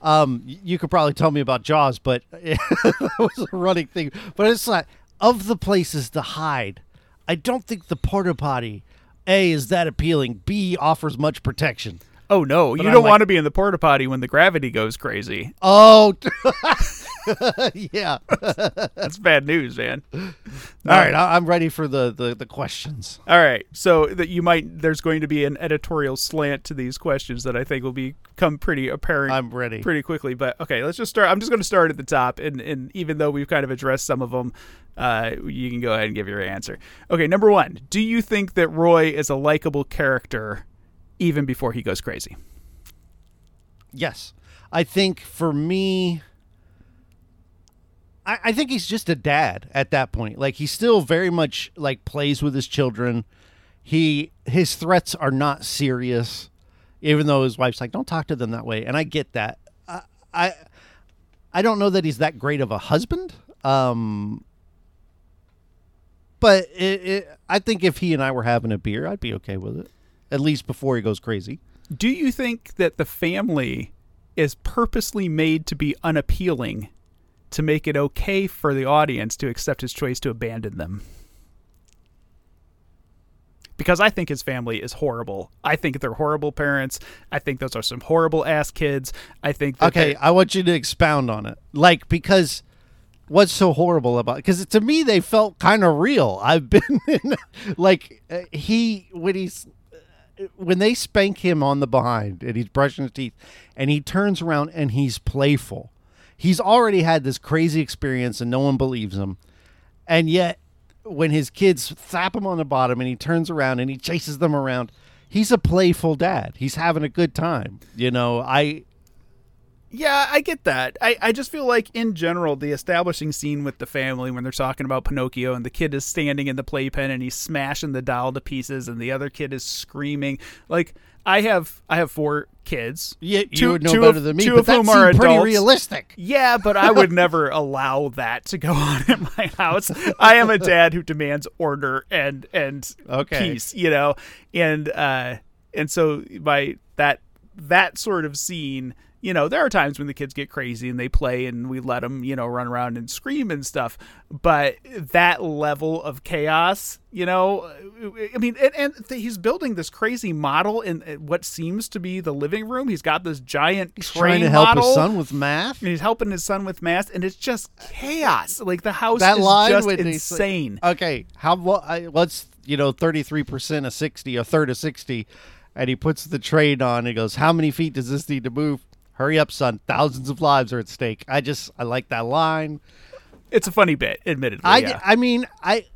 S2: Um, you could probably tell me about Jaws, but that was a running thing. But it's like of the places to hide, I don't think the porta potty a is that appealing. B offers much protection.
S3: Oh no, you
S2: I'm
S3: don't
S2: like-
S3: want to be in the porta potty when the gravity goes crazy.
S2: Oh, yeah.
S3: That's bad news, man.
S2: All right, I- I'm ready for the, the, the questions.
S3: All right, so that you might there's going to be an editorial slant to these questions that I think will become pretty apparent
S2: I'm ready.
S3: pretty quickly. But okay, let's just start. I'm just going to start at the top, and and even though we've kind of addressed some of them, uh, you can go ahead and give your answer. Okay, number one, do you think that Roy is a likable character even before he goes crazy?
S2: Yes. I think for me, I, I think he's just a dad at that point. Like he still very much like plays with his children. He his threats are not serious, even though his wife's like, "Don't talk to them that way," and I get that. I I, I don't know that he's that great of a husband. Um, but it, it, I think if he and I were having a beer, I'd be okay with it, at least before he goes crazy.
S3: Do you think that the family is purposely made to be unappealing to make it okay for the audience to accept his choice to abandon them. Because I think his family is horrible. I think they're horrible parents. I think those are some horrible ass kids. I think that
S2: Okay, I want you to expound on it. Like because what's so horrible about because to me they felt kind of real. I've been in like uh, he when he's uh, when they spank him on the behind and he's brushing his teeth and he turns around and he's playful. He's already had this crazy experience and no one believes him. And yet when his kids slap him on the bottom and he turns around and he chases them around, he's a playful dad. He's having a good time. You know, I
S3: Yeah, I get that. I, I just feel like in general the establishing scene with the family when they're talking about Pinocchio and the kid is standing in the playpen and he's smashing the doll to pieces and the other kid is screaming. Like I have I have four kids.
S2: Yeah, you
S3: Two-
S2: would know better
S3: of-
S2: than me,
S3: two
S2: but
S3: of whom are
S2: pretty
S3: adults.
S2: realistic.
S3: Yeah, but I would never allow that to go on in my house. I am a dad who demands order and and
S2: Okay.
S3: peace, you know. And uh and so by that that sort of scene, you know, there are times when the kids get crazy and they play and we let them, you know, run around and scream and stuff. But that level of chaos, you know, I mean, and, and th- he's building this crazy model in uh, what seems to be the living room. He's got this giant
S2: He's
S3: train
S2: trying to help
S3: model
S2: his son with math.
S3: and he's helping his son with math, and it's just chaos. Like the house
S2: That
S3: is
S2: line
S3: just
S2: when they say-
S3: insane.
S2: Okay, how well? I, let's you know, thirty three percent of sixty, a third of sixty, and he puts the train on. and goes, "How many feet does this need to move? Hurry up, son! Thousands of lives are at stake." I just I like that line.
S3: It's a funny bit, admittedly.
S2: I
S3: yeah.
S2: I mean I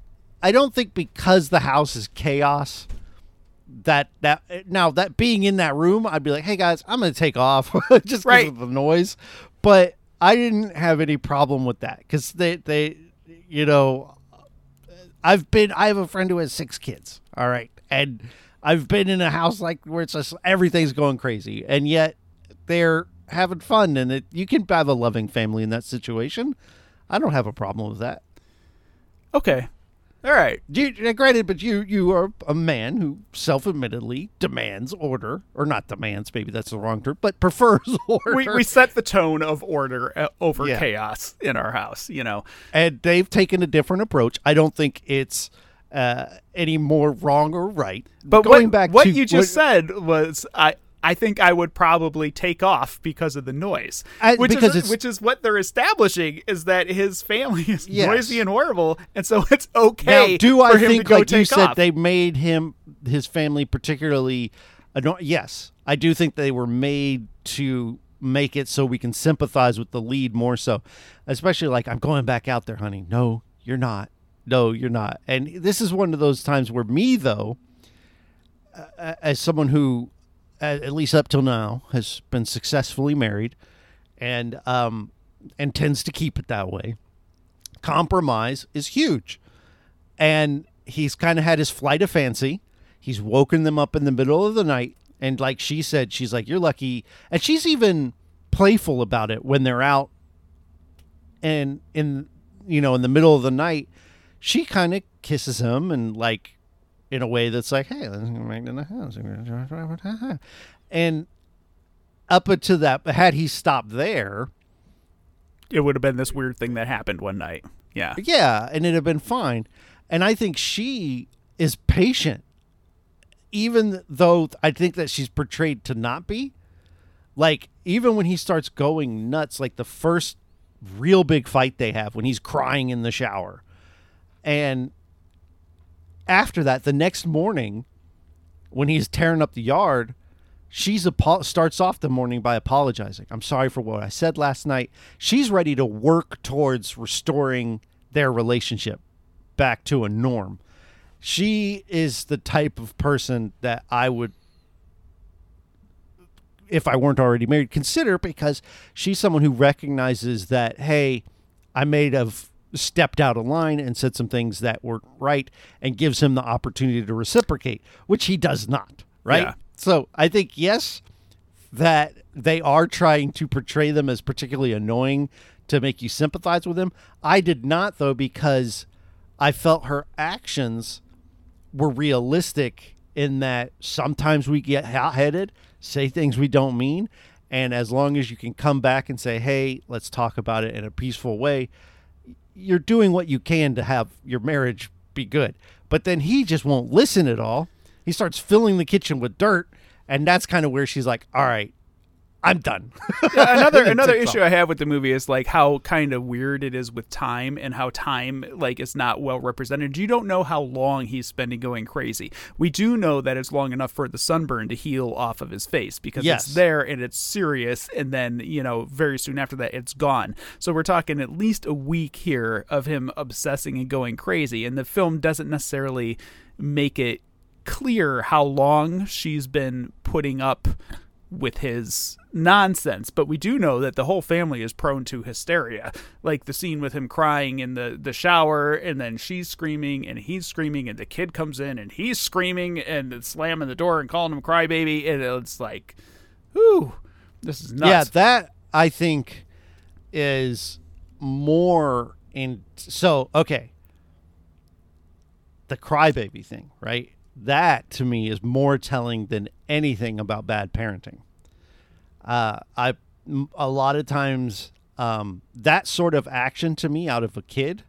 S2: I don't think because the house is chaos. That that now that being in that room, I'd be like, "Hey guys, I'm gonna take off just because
S3: Right.
S2: of the noise." But I didn't have any problem with that because they they you know I've been I have a friend who has six kids. All right, and I've been in a house like where it's just everything's going crazy, and yet they're having fun, and it, you can have a loving family in that situation. I don't have a problem with that.
S3: okay. All right.
S2: You, granted, but you you are a man who self-admittedly demands order, or not demands, maybe that's the wrong term, but prefers order.
S3: We, we set the tone of order uh, over
S2: Yeah.
S3: chaos in our house, you know.
S2: and they've taken a different approach. I don't think it's uh, any more wrong or right.
S3: But
S2: going
S3: what,
S2: back
S3: what
S2: to
S3: you just said was I I think I would probably take off because of the noise,
S2: I-
S3: which
S2: because
S3: is which is what they're establishing is that his family is
S2: Yes.
S3: noisy and horrible, and so it's okay.
S2: Now, do I think, like you said,
S3: off.
S2: they made him his family particularly anno- Yes, I do think they were made to make it so we can sympathize with the lead more so, especially like I'm going back out there, honey. No, you're not. No, you're not. And this is one of those times where me though, uh, as someone who, at least up till now, has been successfully married, and um, and tends to keep it that way. Compromise is huge and he's kind of had his flight of fancy. He's woken them up in the middle of the night, and like she said, she's like, "You're lucky," and she's even playful about it when they're out and in you know in the middle of the night. She kind of kisses him and like in a way that's like, "Hey, let's go back to the house," and up until that, had he stopped there,
S3: it would have been this weird thing that happened one night. Yeah.
S2: Yeah, and it'd have been fine. And I think she is patient, even though I think that she's portrayed to not be. Like, even when he starts going nuts, like the first real big fight they have when he's crying in the shower. And after that, the next morning, when he's tearing up the yard, she's apo- starts off the morning by apologizing. I'm sorry for what I said last night. She's ready to work towards restoring their relationship back to a norm. She is the type of person that I would if I weren't already married consider because she's someone who recognizes that hey, I made have stepped out of line and said some things that weren't right and gives him the opportunity to reciprocate, which he does not, right?
S3: Yeah.
S2: So I think yes, that they are trying to portray them as particularly annoying to make you sympathize with them. I did not though because I felt her actions were realistic in that sometimes we get hot-headed, say things we don't mean, And as long as you can come back and say, "Hey, let's talk about it in a peaceful way," you're doing what you can to have your marriage be good. But then he just won't listen at all. He starts filling the kitchen with dirt, and that's kind of where she's like, "All right, I'm done."
S3: Yeah, another another issue
S2: off.
S3: I have with the movie is like how kind of weird it is with time and how time like is not well represented. You don't know how long he's spending going crazy. We do know that it's long enough for the sunburn to heal off of his face because
S2: Yes.
S3: it's there and it's serious and then, you know, very soon after that it's gone. So we're talking at least a week here of him obsessing and going crazy and the film doesn't necessarily make it clear how long she's been putting up with his nonsense, but we do know that the whole family is prone to hysteria. Like the scene with him crying in the, the shower, and then she's screaming, and he's screaming, and the kid comes in, and he's screaming, and slamming the door and calling him crybaby, and it's like, whew, this is nuts.
S2: Yeah, that I think is more in. So okay, the crybaby thing, right? That to me is more telling than anything about bad parenting. Uh, I a lot of times um, that sort of action to me out of a kid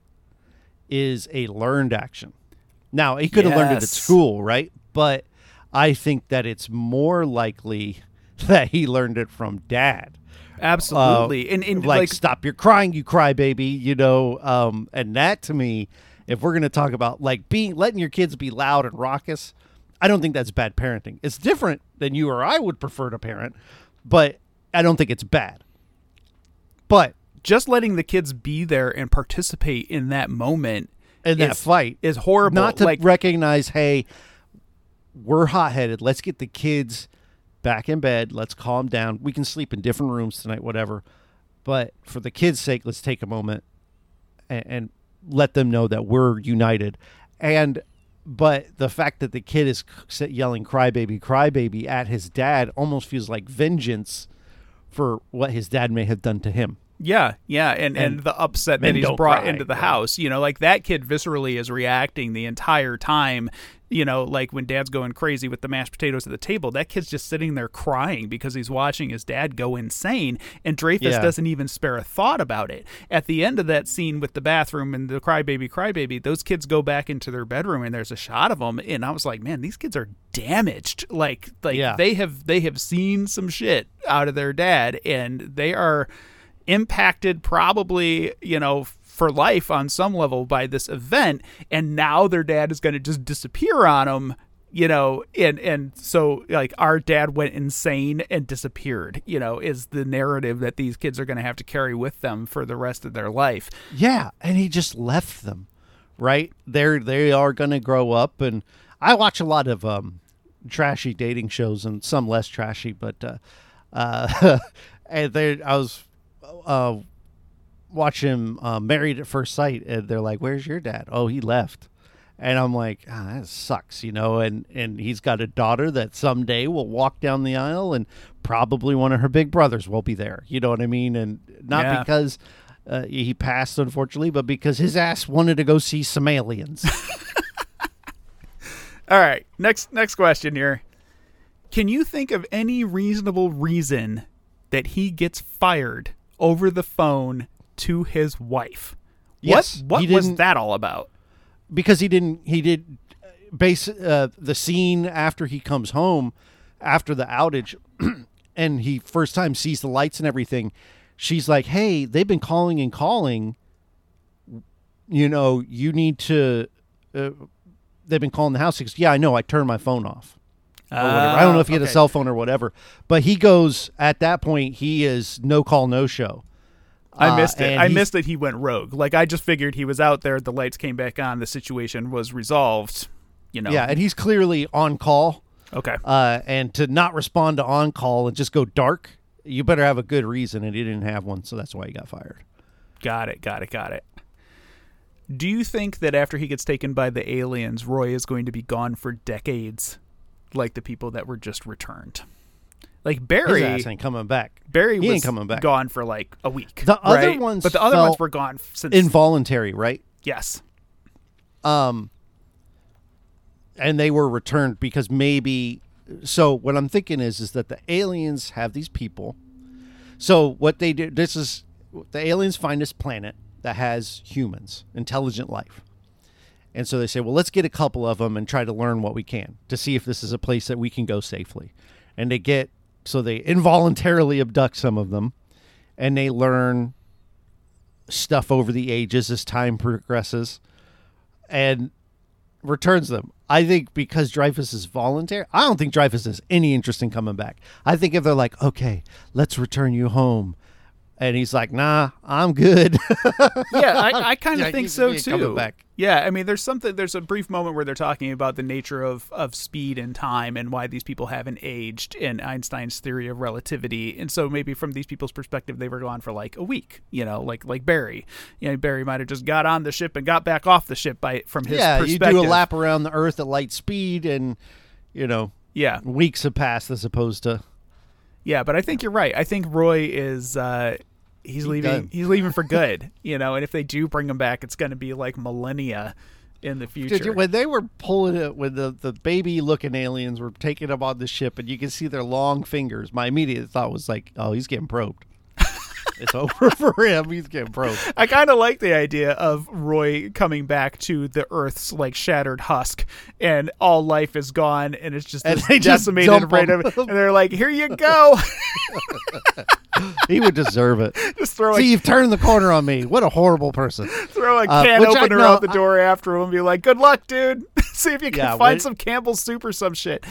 S2: is a learned action. Now he could have learned it at school, right? But I think that it's more likely that he learned it from dad.
S3: absolutely. and, and
S2: Uh, like,
S3: like,
S2: stop your crying, you cry baby. You know, um, and that to me, if we're gonna talk about like being letting your kids be loud and raucous, I don't think that's bad parenting. It's different than you or I would prefer to parent, but I don't think it's bad. But
S3: just letting the kids be there and participate in that moment
S2: in that
S3: is-
S2: fight
S3: is horrible.
S2: not to
S3: like,
S2: recognize, hey, we're hot headed. Let's get the kids back in bed. Let's calm down. We can sleep in different rooms tonight, whatever. But for the kids' sake, let's take a moment and, and let them know that we're united. And but the fact that the kid is yelling "crybaby, crybaby" at his dad almost feels like vengeance for what his dad may have done to him.
S3: Yeah, yeah, and, and,
S2: And
S3: the upset that he's brought
S2: cry,
S3: into the
S2: yeah.
S3: house, you know, like that kid viscerally is reacting the entire time. You know, like when dad's going crazy with the mashed potatoes at the table, that kid's just sitting there crying because he's watching his dad go insane. And Dreyfuss
S2: Yeah.
S3: doesn't even spare a thought about it. At the end of that scene with the bathroom and the crybaby, crybaby, those kids go back into their bedroom and there's a shot of them. And I was like, man, these kids are damaged. Like, like
S2: Yeah.
S3: they have they have seen some shit out of their dad, and they are impacted probably you know for life on some level by this event and now their dad is going to just disappear on them you know and and so like our dad went insane and disappeared you know is the narrative that these kids are going to have to carry with them for the rest of their life
S2: Yeah, and he just left them. Right? They're they are going to grow up and I watch a lot of um trashy dating shows and some less trashy, but uh uh and there I was uh watching uh, Married at First Sight and they're like, "Where's your dad?" "Oh, he left." And I'm like, ah, that sucks, you know. And and he's got a daughter that someday will walk down the aisle, and probably one of her big brothers will be there. You know what I mean? And not
S3: Yeah.
S2: because uh, he passed, unfortunately, but because his ass wanted to go see some aliens.
S3: all right next next question here can you think of any reasonable reason that he gets fired over the phone to his wife.
S2: Yes,
S3: what what was that all about?
S2: Because he didn't he did uh, base uh, the scene after he comes home after the outage and he first time sees the lights and everything she's like hey they've been calling and calling. You know you need to uh, they've been calling the house. He goes yeah i know i turned my phone off. Whatever. i don't know if he had a
S3: Ah,
S2: cell phone or whatever. But he goes at that point he is no call no show
S3: I
S2: Uh,
S3: missed it. I missed that he went rogue. Like I just figured he was out there, the lights came back on, the situation was resolved. You know.
S2: yeah and he's clearly on call
S3: Okay.
S2: uh, and to not respond to on call and just go dark, you better have a good reason, and he didn't have one, so that's why he got fired.
S3: Got it. Got it. Got it. Do you think that after he gets taken by the aliens, Roy is going to be gone for decades, like the people that were just returned? Like Barry,
S2: His ass ain't coming back.
S3: Barry
S2: he
S3: was
S2: ain't coming back.
S3: gone for like a week.
S2: The other
S3: right?
S2: ones
S3: but the other ones were gone since.
S2: Involuntary, right?
S3: yes.
S2: Um, and they were returned because maybe. So what I'm thinking is, is that the aliens have these people, So what they do, this is the aliens find this planet that has humans, intelligent life. And so they say, well, let's get a couple of them and try to learn what we can to see if this is a place that we can go safely. And they get, so they involuntarily abduct some of them and they learn stuff over the ages as time progresses and returns them. I think because Dreyfuss is voluntary, I don't think Dreyfuss has any interest in coming back. I think if they're like, okay, let's return you home. And he's like, nah, I'm good.
S3: yeah, I, I kind of
S2: Yeah,
S3: think
S2: he's-
S3: so
S2: he
S3: too.
S2: back.
S3: Yeah, I mean, there's something. There's a brief moment where they're talking about the nature of of speed and time and why these people haven't aged in Einstein's theory of relativity. And so maybe from these people's perspective, they were gone for like a week. You know, like like Barry. You know, Barry might have just got on the ship and got back off the ship by from his
S2: yeah, you do a lap around the Earth at light speed, and you know
S3: Yeah,
S2: weeks have passed as opposed to
S3: Yeah, but I think you're right. I think Roy is uh he's leaving
S2: done.
S3: he's leaving for good, you know, and if they do bring him back, it's going to be like millennia in the future.
S2: When they were pulling it, when the the baby looking aliens were taking them on the ship, and you can see their long fingers. My immediate thought was like, oh, he's getting probed. It's over for him. He's getting broke.
S3: I kind of like the idea of Roy coming back to the Earth's like shattered husk, and all life is gone, and it's just
S2: And they just
S3: decimated
S2: dump
S3: right of- and they're like, "Here you go,
S2: He would deserve it.
S3: just throw
S2: See,
S3: a
S2: you've turned the corner on me. What a horrible person.
S3: throw a
S2: Uh,
S3: can
S2: I-
S3: opener
S2: no,
S3: out the
S2: I-
S3: door after him, and be like, "Good luck, dude. See if you can
S2: Yeah,
S3: find some Campbell's soup or some shit."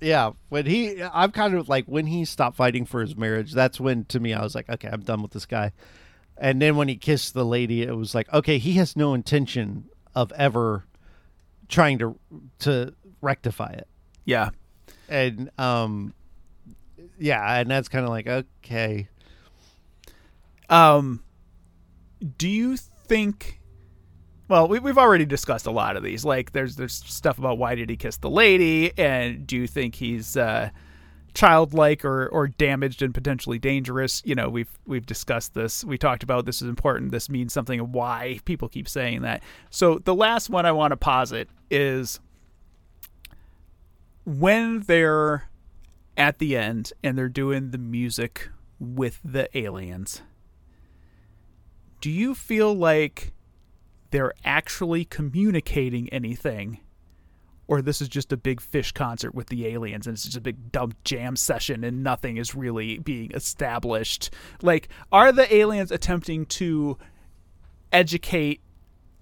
S2: Yeah, when he, I'm kind of like when he stopped fighting for his marriage. That's when, to me, I was like, okay, I'm done with this guy. And then when he kissed the lady, it was like, okay, he has no intention of ever trying to to rectify it.
S3: Yeah,
S2: And um, yeah, and that's kind of like okay,
S3: Um, do you think? Well, we, we've already discussed a lot of these. Like, there's there's stuff about why did he kiss the lady, and do you think he's uh, childlike or or damaged and potentially dangerous? You know, we've we've discussed this. We talked about this is important. This means something. Why people keep saying that. So the last one I want to posit is when they're at the end and they're doing the music with the aliens do you feel like they're actually communicating anything or this is just a big Phish concert with the aliens and it's just a big dumb jam session and nothing is really being established like are the aliens attempting to educate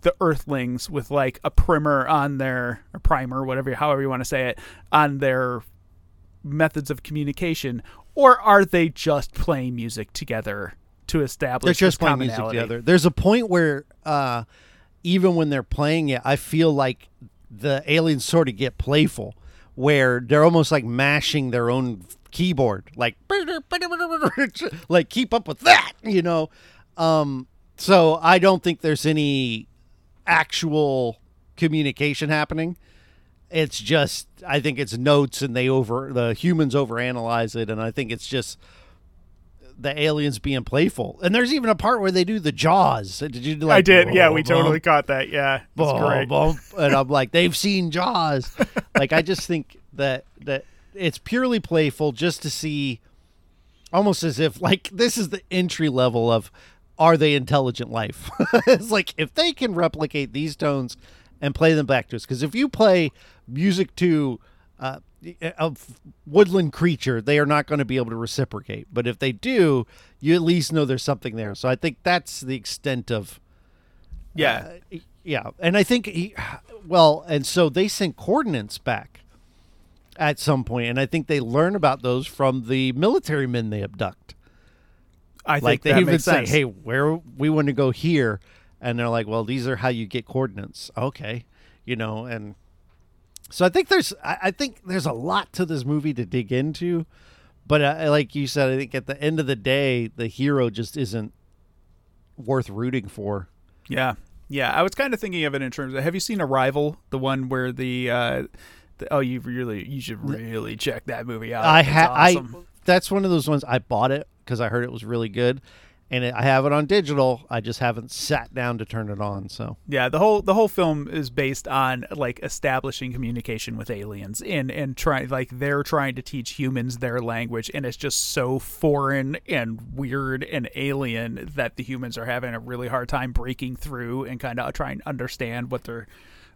S3: the earthlings with like a primer on their a primer whatever however you want to say it on their methods of communication or are they just playing music together to establish
S2: they're just playing music together. There's a point where uh, even when they're playing it, I feel like the aliens sort of get playful, where they're almost like mashing their own keyboard, like like keep up with that, you know. Um, so I don't think there's any actual communication happening. It's just I think it's notes and they over the humans overanalyze it, and I think it's just the aliens being playful. And there's even a part where they do the jaws. Did you like?
S3: I did. Yeah, we
S2: boom,
S3: totally caught that. Yeah,
S2: boom,
S3: great.
S2: boom, and I'm like, they've seen Jaws. like I just think that that it's purely playful, just to see, almost as if like this is the entry level of are they intelligent life? it's like if they can replicate these tones and play them back to us, because if you play music to uh, a woodland creature, they are not going to be able to reciprocate. But if they do, you at least know there's something there. So I think that's the extent of
S3: yeah,
S2: uh, yeah, and I think he, well, and so they sent coordinates back at some point, and I think they learn about those from the military men they abduct.
S3: I think
S2: Like they
S3: that
S2: even
S3: makes
S2: say,
S3: sense.
S2: "Hey, where we want to go here," and they're like, "Well, these are how you get coordinates." Okay, you know, and so I think there's, I, I think there's a lot to this movie to dig into, but uh, like you said, I think at the end of the day, the hero just isn't worth rooting for.
S3: Yeah, yeah. I was kind of thinking of it in terms of Have you seen Arrival? The one where the, uh, the oh, you really, you should really check that movie out.
S2: I had
S3: awesome.
S2: I that's one of those ones I bought it because I heard it was really good, and it, I have it on digital. I just haven't sat down to turn it on. So
S3: Yeah, the whole the whole film is based on like establishing communication with aliens and and trying like they're trying to teach humans their language and it's just so foreign and weird and alien that the humans are having a really hard time breaking through and kind of trying to understand what they're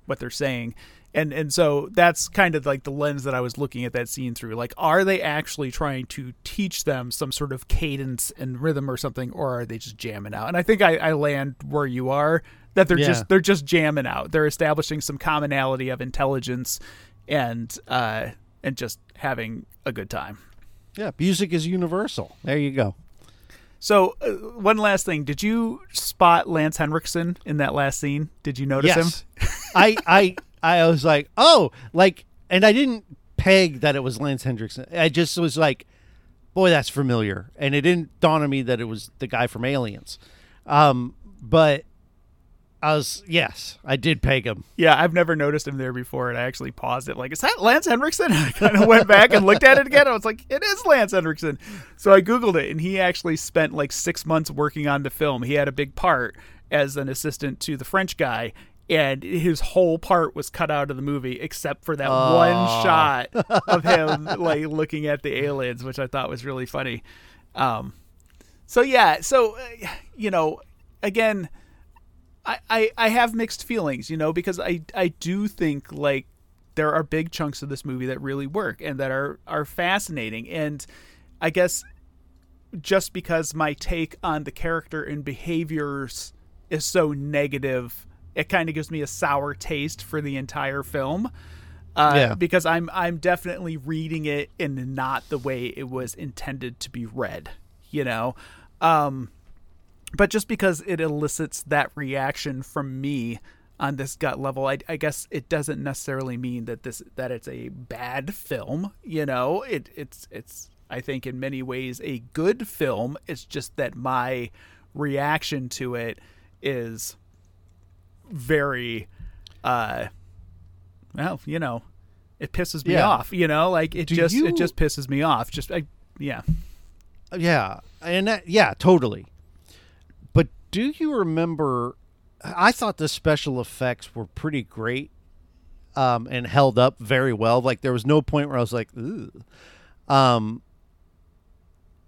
S3: what they're saying. And and so that's kind of like the lens that I was looking at that scene through. Like, are they actually trying to teach them some sort of cadence and rhythm or something, or are they just jamming out? And I think I, I land where you are that they're
S2: Yeah.
S3: just they're just jamming out. They're establishing some commonality of intelligence and uh and just having a good time.
S2: yeah, music is universal. There you go.
S3: So, uh, one last thing: Did you spot Lance Henriksen in that last scene? Did you notice him?
S2: yes, I I I was like, oh, like, and I didn't peg that it was Lance Henriksen. I just was like, boy, that's familiar, and it didn't dawn on me that it was the guy from Aliens. Um, but I was yes, I did peg him.
S3: Yeah, I've never noticed him there before, and I actually paused it. Like, is that Lance Henriksen? I kind of went back and looked at it again. I was like, it is Lance Henriksen. So I googled it, and he actually spent like six months working on the film. He had a big part as an assistant to the French guy, and his whole part was cut out of the movie except for that one shot of him like looking at the aliens, which I thought was really funny. Um, so yeah, so uh, you know, again. I, I, I have mixed feelings, you know, because I, I do think like there are big chunks of this movie that really work and that are, are fascinating. And I guess just because my take on the character and behaviors is so negative, it kind of gives me a sour taste for the entire film. Uh,
S2: Yeah.
S3: Because I'm I'm definitely reading it in not the way it was intended to be read, you know. Um, but just because it elicits that reaction from me on this gut level I, I guess it doesn't necessarily mean that this that it's a bad film you know it it's it's i think in many ways a good film it's just that my reaction to it is very uh well you know it pisses me
S2: Yeah.
S3: off you know like it
S2: Do
S3: just
S2: you-
S3: it just pisses me off just I, yeah
S2: Yeah, and that, yeah, totally. But do you remember? I thought the special effects were pretty great, um, and held up very well. Like there was no point where I was like, Ugh. um.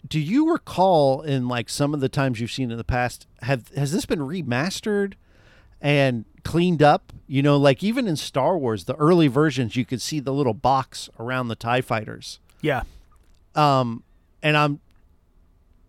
S2: Do you recall in like some of the times you've seen in the past have has this been remastered and cleaned up? You know, like even in Star Wars, the early versions, you could see the little box around the Tie Fighters
S3: yeah
S2: um and i'm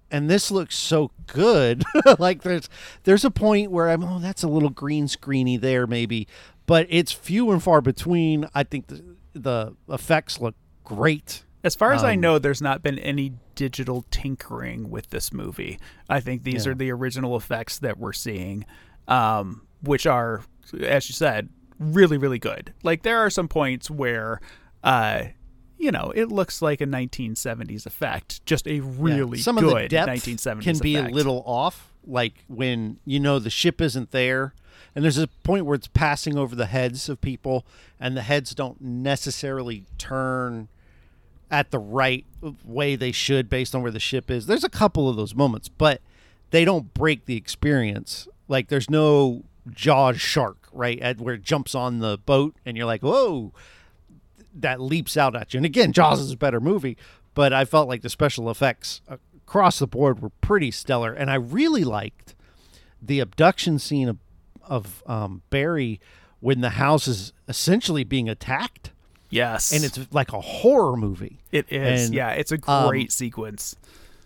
S2: and this looks so good like there's there's a point where i'm oh that's a little green screeny there maybe but it's few and far between i think the the effects look great
S3: As far as I
S2: Um,
S3: know, there's not been any digital tinkering with this movie. I think these
S2: Yeah.
S3: are the original effects that we're seeing, um, which are, as you said, really, really good. Like there are some points where, uh, you know, it looks like a 1970s effect, just a
S2: Yeah.
S3: really
S2: some
S3: good
S2: of the depth
S3: 1970s
S2: can be
S3: effect.
S2: a little off like when you know the ship isn't there and there's a point where it's passing over the heads of people and the heads don't necessarily turn at the right way they should based on where the ship is there's a couple of those moments but they don't break the experience like there's no jaws shark right at where it jumps on the boat and you're like whoa that leaps out at you. And again, Jaws is a better movie, but I felt like the special effects across the board were pretty stellar. And I really liked the abduction scene of, of um, Barry when the house is essentially being attacked.
S3: yes,
S2: And it's like a horror movie.
S3: it is
S2: and,
S3: yeah, it's a
S2: um,
S3: great sequence.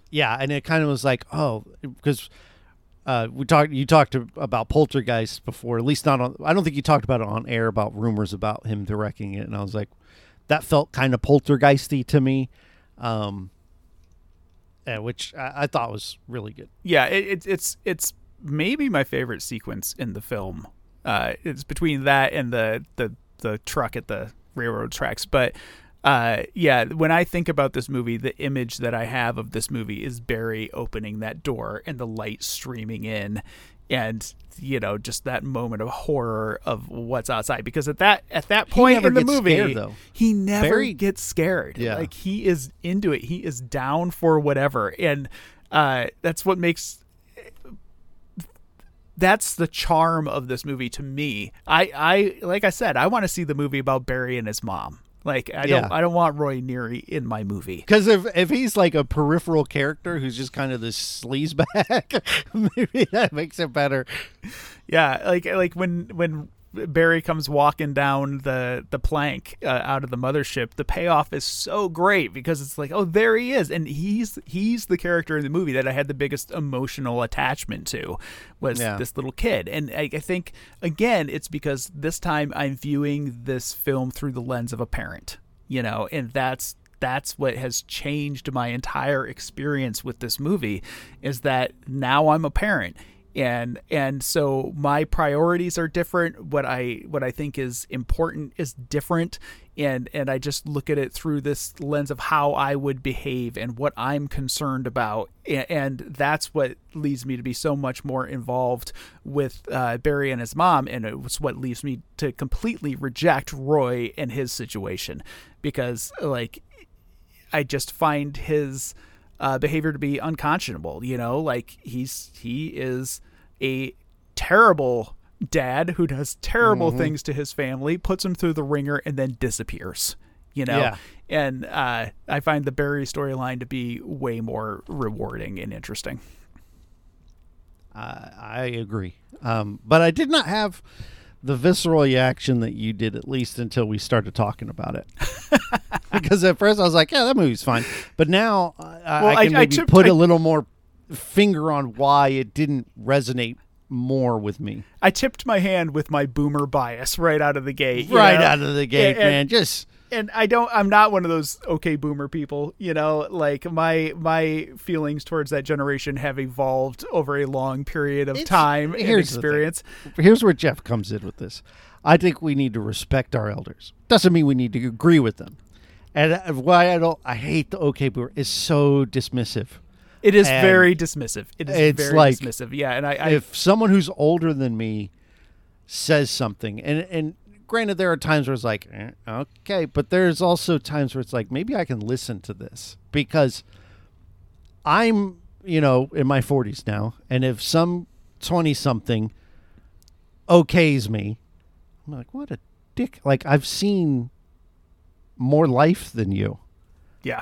S2: Yeah, and it kind of was like, oh, because uh, we talked. You talked about Poltergeist before, at least not on. I don't think you talked about it on air about rumors about him directing it, and I was like, that felt kind of poltergeisty to me, um, yeah, which I, I thought was really good.
S3: yeah, it, it, it's it's maybe my favorite sequence in the film. Uh, it's between that and the the the truck at the railroad tracks, but. Uh, yeah, when I think about this movie, the image that I have of this movie is Barry opening that door and the light streaming in, and you know, just that moment of horror of what's outside. Because at that at that point in the movie,
S2: scared, though.
S3: he never
S2: Barry-
S3: gets scared.
S2: Yeah.
S3: like he is into it. He is down for whatever, and uh, that's what makes that's the charm of this movie to me. I, I like I said, I want to see the movie about Barry and his mom. Like I
S2: Yeah.
S3: don't I don't want Roy Neary in my movie.
S2: Because if if he's like a peripheral character who's just kind of this sleazebag, maybe that makes it better.
S3: Yeah, like like when when Barry comes walking down the the plank uh, out of the mothership, the payoff is so great because it's like, oh, there he is, and he's he's the character in the movie that I had the biggest emotional attachment to was
S2: Yeah.
S3: this little kid, and I, I think again, it's because this time I'm viewing this film through the lens of a parent, you know, and that's that's what has changed my entire experience with this movie is that now I'm a parent and and so my priorities are different. What i what i think is important is different. And and i just look at it through this lens of how i would behave and what i'm concerned about. And, and that's what leads me to be so much more involved with uh, barry and his mom. And it's what leaves me to completely reject roy and his situation. Because like I just find his uh, behavior to be unconscionable. You know, like he's he is a terrible dad who does terrible
S2: Mm-hmm.
S3: things to his family, puts him through the wringer, and then disappears. You know,
S2: Yeah.
S3: and uh, I find the Barry storyline to be way more rewarding and interesting.
S2: I I agree, um, but I did not have the visceral reaction that you did, at least until we started talking about it. because at first I was like, "Yeah, that movie's fine," but now I, I-
S3: Well,
S2: I
S3: I-
S2: can
S3: I
S2: maybe
S3: took-
S2: put
S3: I-
S2: a little more finger on why it didn't resonate more with me.
S3: I tipped my hand with my boomer bias right out of the gate.
S2: right
S3: know?
S2: out of the gate,
S3: And- and-
S2: man. Just
S3: and I don't I'm not one of those okay boomer people, you know, like my my feelings towards that generation have evolved over a long period of
S2: It's-
S3: time and experience.
S2: here's where Jeff comes in with this. I think we need to respect our elders. Doesn't mean we need to agree with them. And uh, why I don't, I hate the okay boomer is so dismissive.
S3: It is
S2: And
S3: very dismissive. It is
S2: it's
S3: very
S2: like-
S3: dismissive. Yeah, and I, I
S2: if someone who's older than me says something, and and granted, there are times where it's like, eh, okay, but there's also times where it's like, maybe I can listen to this because I'm, you know, in my 40s now, and if some 20 something okays me, I'm like, what a dick! Like I've seen more life than you.
S3: yeah.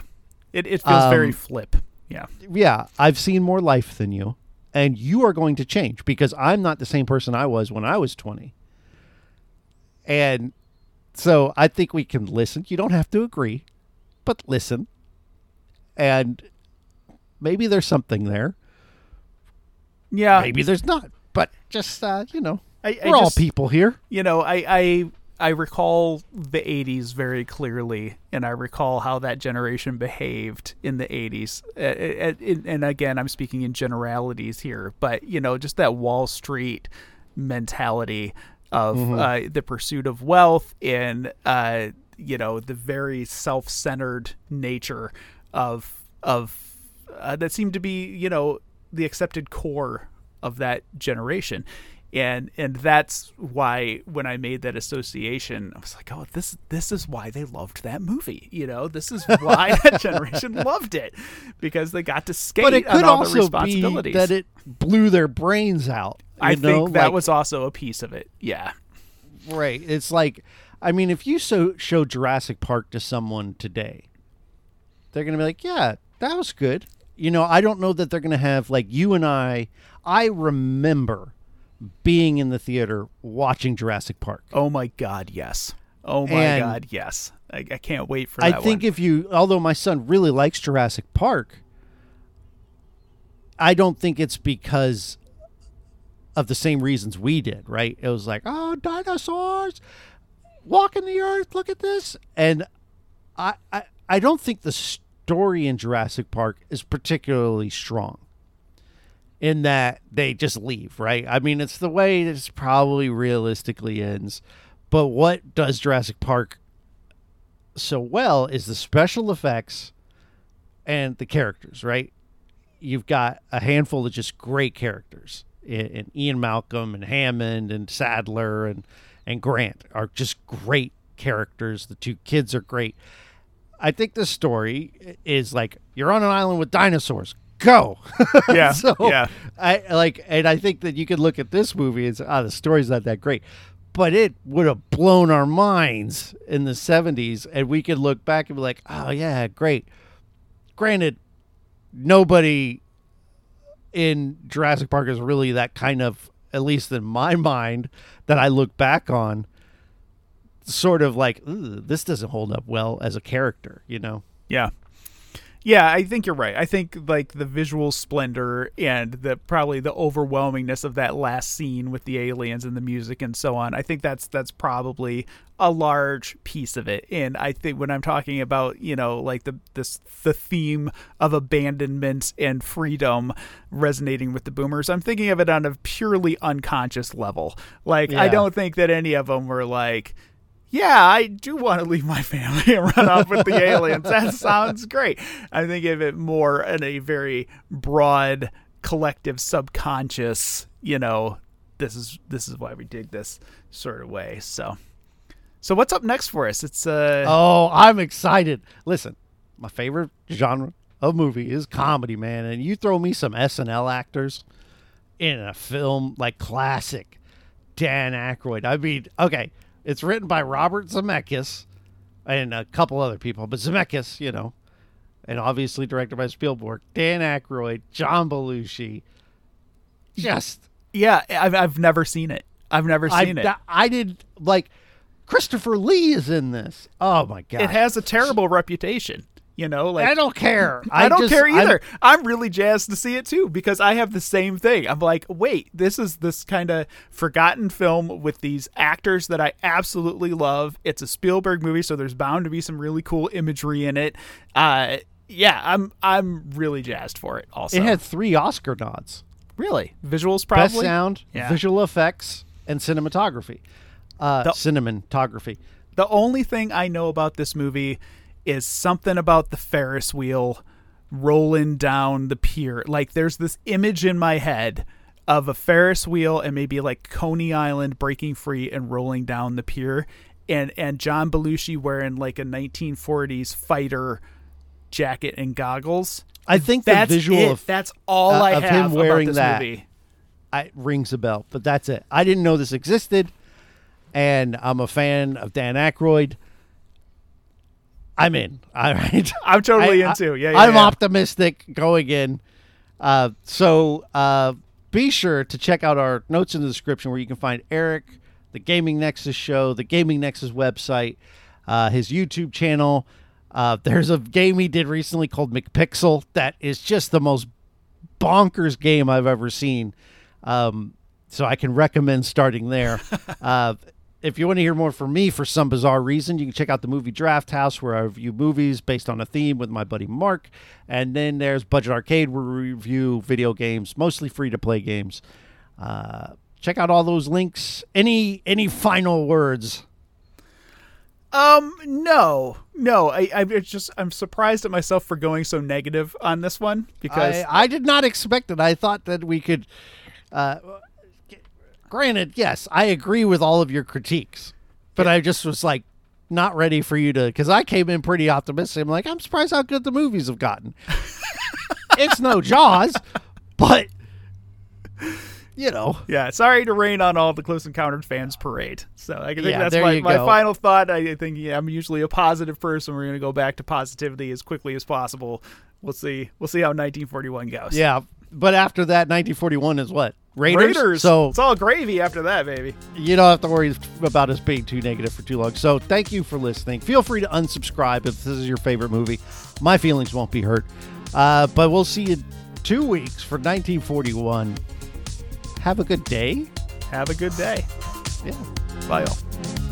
S3: It it feels very
S2: Um,
S3: flip. Yeah.
S2: yeah, I've seen more life than you, and you are going to change because I'm not the same person I was when I was 20. And so I think we can listen. You don't have to agree, but listen. And maybe there's something there.
S3: Yeah.
S2: Maybe there's not. But just uh, you know,
S3: I- I
S2: we're all people here.
S3: you know, I, I I recall the '80s very clearly, and I recall how that generation behaved in the '80s. Uh, uh, uh, and again, I'm speaking in generalities here, but you know, just that Wall Street mentality of uh, the pursuit of wealth and uh, you know the very self-centered nature of of uh, that seemed to be you know the accepted core of that generation and and that's why when I made that association, I was like, oh, this this is why they loved that movie. You know, this is why that generation loved it because they got to skate
S2: But it could
S3: on all the
S2: also be
S3: responsibilities.
S2: that it blew their brains out.
S3: I
S2: know?
S3: think that
S2: Like-
S3: was also a piece of it. Yeah,
S2: Right. It's like, I mean, if you so show Jurassic Park to someone today, they're going to be like, yeah, that was good. You know, I don't know that they're going to have, like, you and I, I remember being in the theater watching Jurassic Park.
S3: Oh my God, yes. Oh my
S2: And-
S3: God, yes. I, I can't wait for
S2: I think
S3: one.
S2: if you, although my son really likes Jurassic Park, I don't think it's because of the same reasons we did, right? It was like, oh, dinosaurs walking the earth, look at this. And I, I, I don't think the story in Jurassic Park is particularly strong in that they just leave, right? I mean, it's the way this probably realistically ends. But what does Jurassic Park so well is the special effects and the characters, right? You've got a handful of just great characters. In Ian Malcolm and Hammond and Sattler and and Grant are just great characters. The two kids are great. I think the story is like you're on an island with dinosaurs. Go.
S3: Yeah,
S2: so
S3: yeah.
S2: I like, and I think that you could look at this movie and say, "Ah, the story's not that great," but it would have blown our minds in the '70s, and we could look back and be like, "Oh yeah, great." Granted, nobody in Jurassic Park is really that kind of, at least in my mind, that I look back on, sort of like, this doesn't hold up well as a character, you know?
S3: Yeah. Yeah, I think you're right. I think like the visual splendor and the probably the overwhelmingness of that last scene with the aliens and the music and so on. I think that's that's probably a large piece of it. And I think when I'm talking about, you know, like the this the theme of abandonment and freedom resonating with the boomers, I'm thinking of it on a purely unconscious level. Like I don't think that any of them were like yeah, I do want to leave my family and run off with the aliens. That sounds great. I think of it more in a very broad, collective, subconscious. You know, this is this is why we dig this sort of way. So, so what's up next for us? It's uh,
S2: Oh, I'm excited. Listen, my favorite genre of movie is comedy, man. And you throw me some SNL actors in a film like classic Dan Aykroyd. I mean, okay, it's written by Robert Zemeckis and a couple other people, but Zemeckis, you know, and obviously directed by Spielberg. Dan Aykroyd, John Belushi. Just
S3: yeah, I've I've never seen it. I've never
S2: I,
S3: seen it.
S2: I did like Christopher Lee is in this. Oh my god.
S3: It has a terrible reputation. You know, like
S2: I don't care.
S3: I, don't
S2: just-
S3: care
S2: I'm-
S3: either. I'm, really jazzed to see it too because I have the same thing. I'm like, wait, this is this kind of forgotten film with these actors that I absolutely love. It's a Spielberg movie, so there's bound to be some really cool imagery in it. Uh, yeah, I'm I'm really jazzed for it. Also,
S2: It had three Oscar nods:
S3: really visuals, probably
S2: best sound,
S3: Yeah.
S2: visual effects, and cinematography. Uh,
S3: The-
S2: cinematography.
S3: The only thing I know about this movie is something about the Ferris wheel rolling down the pier. Like there's this image in my head of a Ferris wheel and maybe like Coney Island breaking free and rolling down the pier and and John Belushi wearing like a 1940s fighter jacket and goggles.
S2: I think the
S3: That's
S2: visual
S3: it.
S2: of
S3: That's all
S2: uh,
S3: I
S2: of
S3: have
S2: him wearing
S3: about this
S2: that.
S3: movie.
S2: I, rings a bell, but that's it. I didn't know this existed, and I'm a fan of Dan Aykroyd. I'm in. All right.
S3: I'm totally
S2: I-
S3: into. Yeah, yeah,
S2: I'm
S3: yeah.
S2: optimistic going in. Uh, so uh, be sure to check out our notes in the description where you can find Eric, the Gaming Nexus show, the Gaming Nexus website, uh, his YouTube channel. Uh, there's a game he did recently called McPixel that is just the most bonkers game I've ever seen. Um, so I can recommend starting there. if you want to hear more from me for some bizarre reason, you can check out the movie Draft House, where I review movies based on a theme with my buddy Mark. And then there's Budget Arcade, where we review video games, mostly free to play games. Uh, check out all those links. Any any final words?
S3: Um, no, no. I, I it's just I'm surprised at myself for going so negative on this one because
S2: I, I did not expect it. I thought that we could. Uh, granted, yes, I agree with all of your critiques, but I just was like not ready for you to because I came in pretty optimistic. I'm like, I'm surprised how good the movies have gotten. it's no Jaws, but you know,
S3: yeah, sorry to rain on all the Close Encounters fans parade. So I think
S2: Yeah,
S3: that's my, my final thought. I think yeah, I'm usually a positive person. We're gonna go back to positivity as quickly as possible. We'll see. We'll see how 1941 goes.
S2: yeah. But after that, 1941 is what Raiders.
S3: Raiders.
S2: So
S3: it's all gravy after that, baby.
S2: you don't have to worry about us being too negative for too long. So thank you for listening. Feel free to unsubscribe if this is your favorite movie. My feelings won't be hurt. Uh, but we'll see you two weeks for 1941. Have a good day.
S3: Have a good day.
S2: Yeah.
S3: Bye, all.